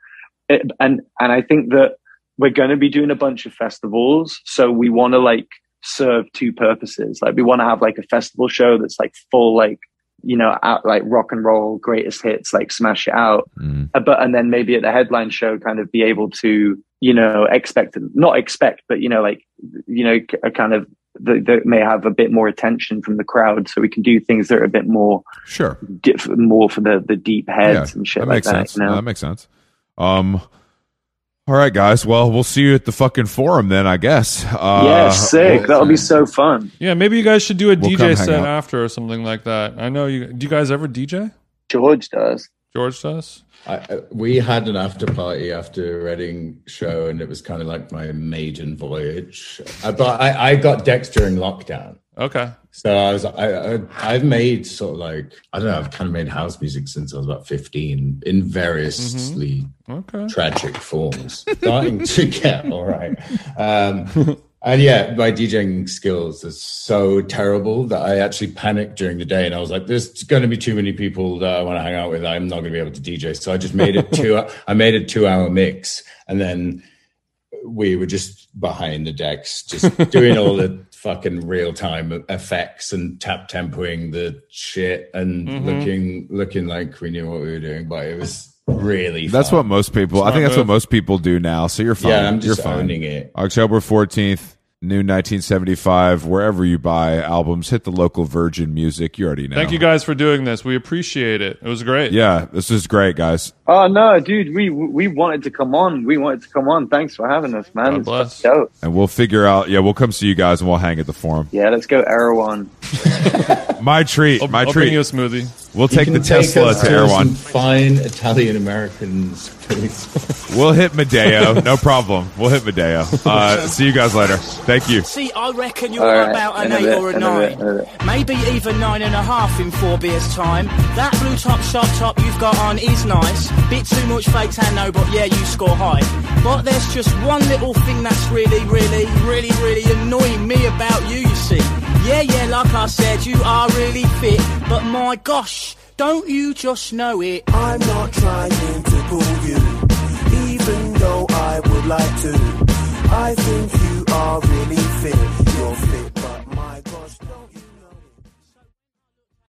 it, and and i think that we're going to be doing a bunch of festivals so we want to like serve two purposes. Like we want to have like a festival show that's like full like you know out like rock and roll greatest hits like smash it out. Mm. uh, but and then maybe at the headline show kind of be able to you know expect not expect but you know like you know a kind of that, that may have a bit more attention from the crowd so we can do things that are a bit more Sure. diff- more for the the deep heads and shit that like makes that sense. you know No, that makes sense. Um. All right, guys. Well, we'll see you at the fucking forum then, I guess. Uh, yeah sick well, that'll be so fun Yeah, maybe you guys should do a We'll DJ set out. after or something like that. I know you. Do you guys ever DJ? george does George does. I, we had an after party after a Reading show, and it was kind of like my maiden voyage. Uh, but I, I got decks during lockdown, Okay. so I was I, I I've made sort of like I don't know I've kind of made house music since I was about fifteen in variously Okay. tragic forms, starting to get all right. Um, and yeah, my DJing skills are so terrible that I actually panicked during the day, and I was like, "There's going to be too many people that I want to hang out with. I'm not going to be able to DJ." So I just made it two. [laughs] I made a two-hour mix, and then we were just behind the decks, just doing all the [laughs] fucking real-time effects and tap tempoing the shit and Mhm. looking looking like we knew what we were doing, but it was really That's fun. what most people. I Smart think that's move. what most people do now. So you're fine. Yeah, I'm just you're fine. owning it. October 14th, new 1975. Wherever you buy albums, hit the local Virgin Music. You already know. Thank you guys for doing this. We appreciate it. It was great. Yeah, this is great, guys. oh no dude we we wanted to come on we wanted to come on thanks for having us man God It's bless. dope. And we'll figure out. Yeah, we'll come see you guys and we'll hang at the forum. yeah let's go Erewhon. [laughs] My treat. I'll, my I'll treat. bring you a smoothie. We'll take can the Tesla us to Erewhon. some Fine Italian Americans, please. We'll hit Madeo. No problem. We'll hit Madeo. [laughs] Uh, see you guys later. Thank you. See, I reckon you're All right, about an in a eight bit, or a in a bit, nine. a bit. Maybe even nine and a half in four beers' time. That blue top sharp top you've got on is nice. Bit too much fake tan, no, but yeah, you score high. But there's just one little thing that's really, really, really, really annoying me about you, you see. Yeah, yeah, like I said, you are really fit. But my gosh, don't you just know it? I'm not trying to pull you, even though I would like to. I think you are really fit.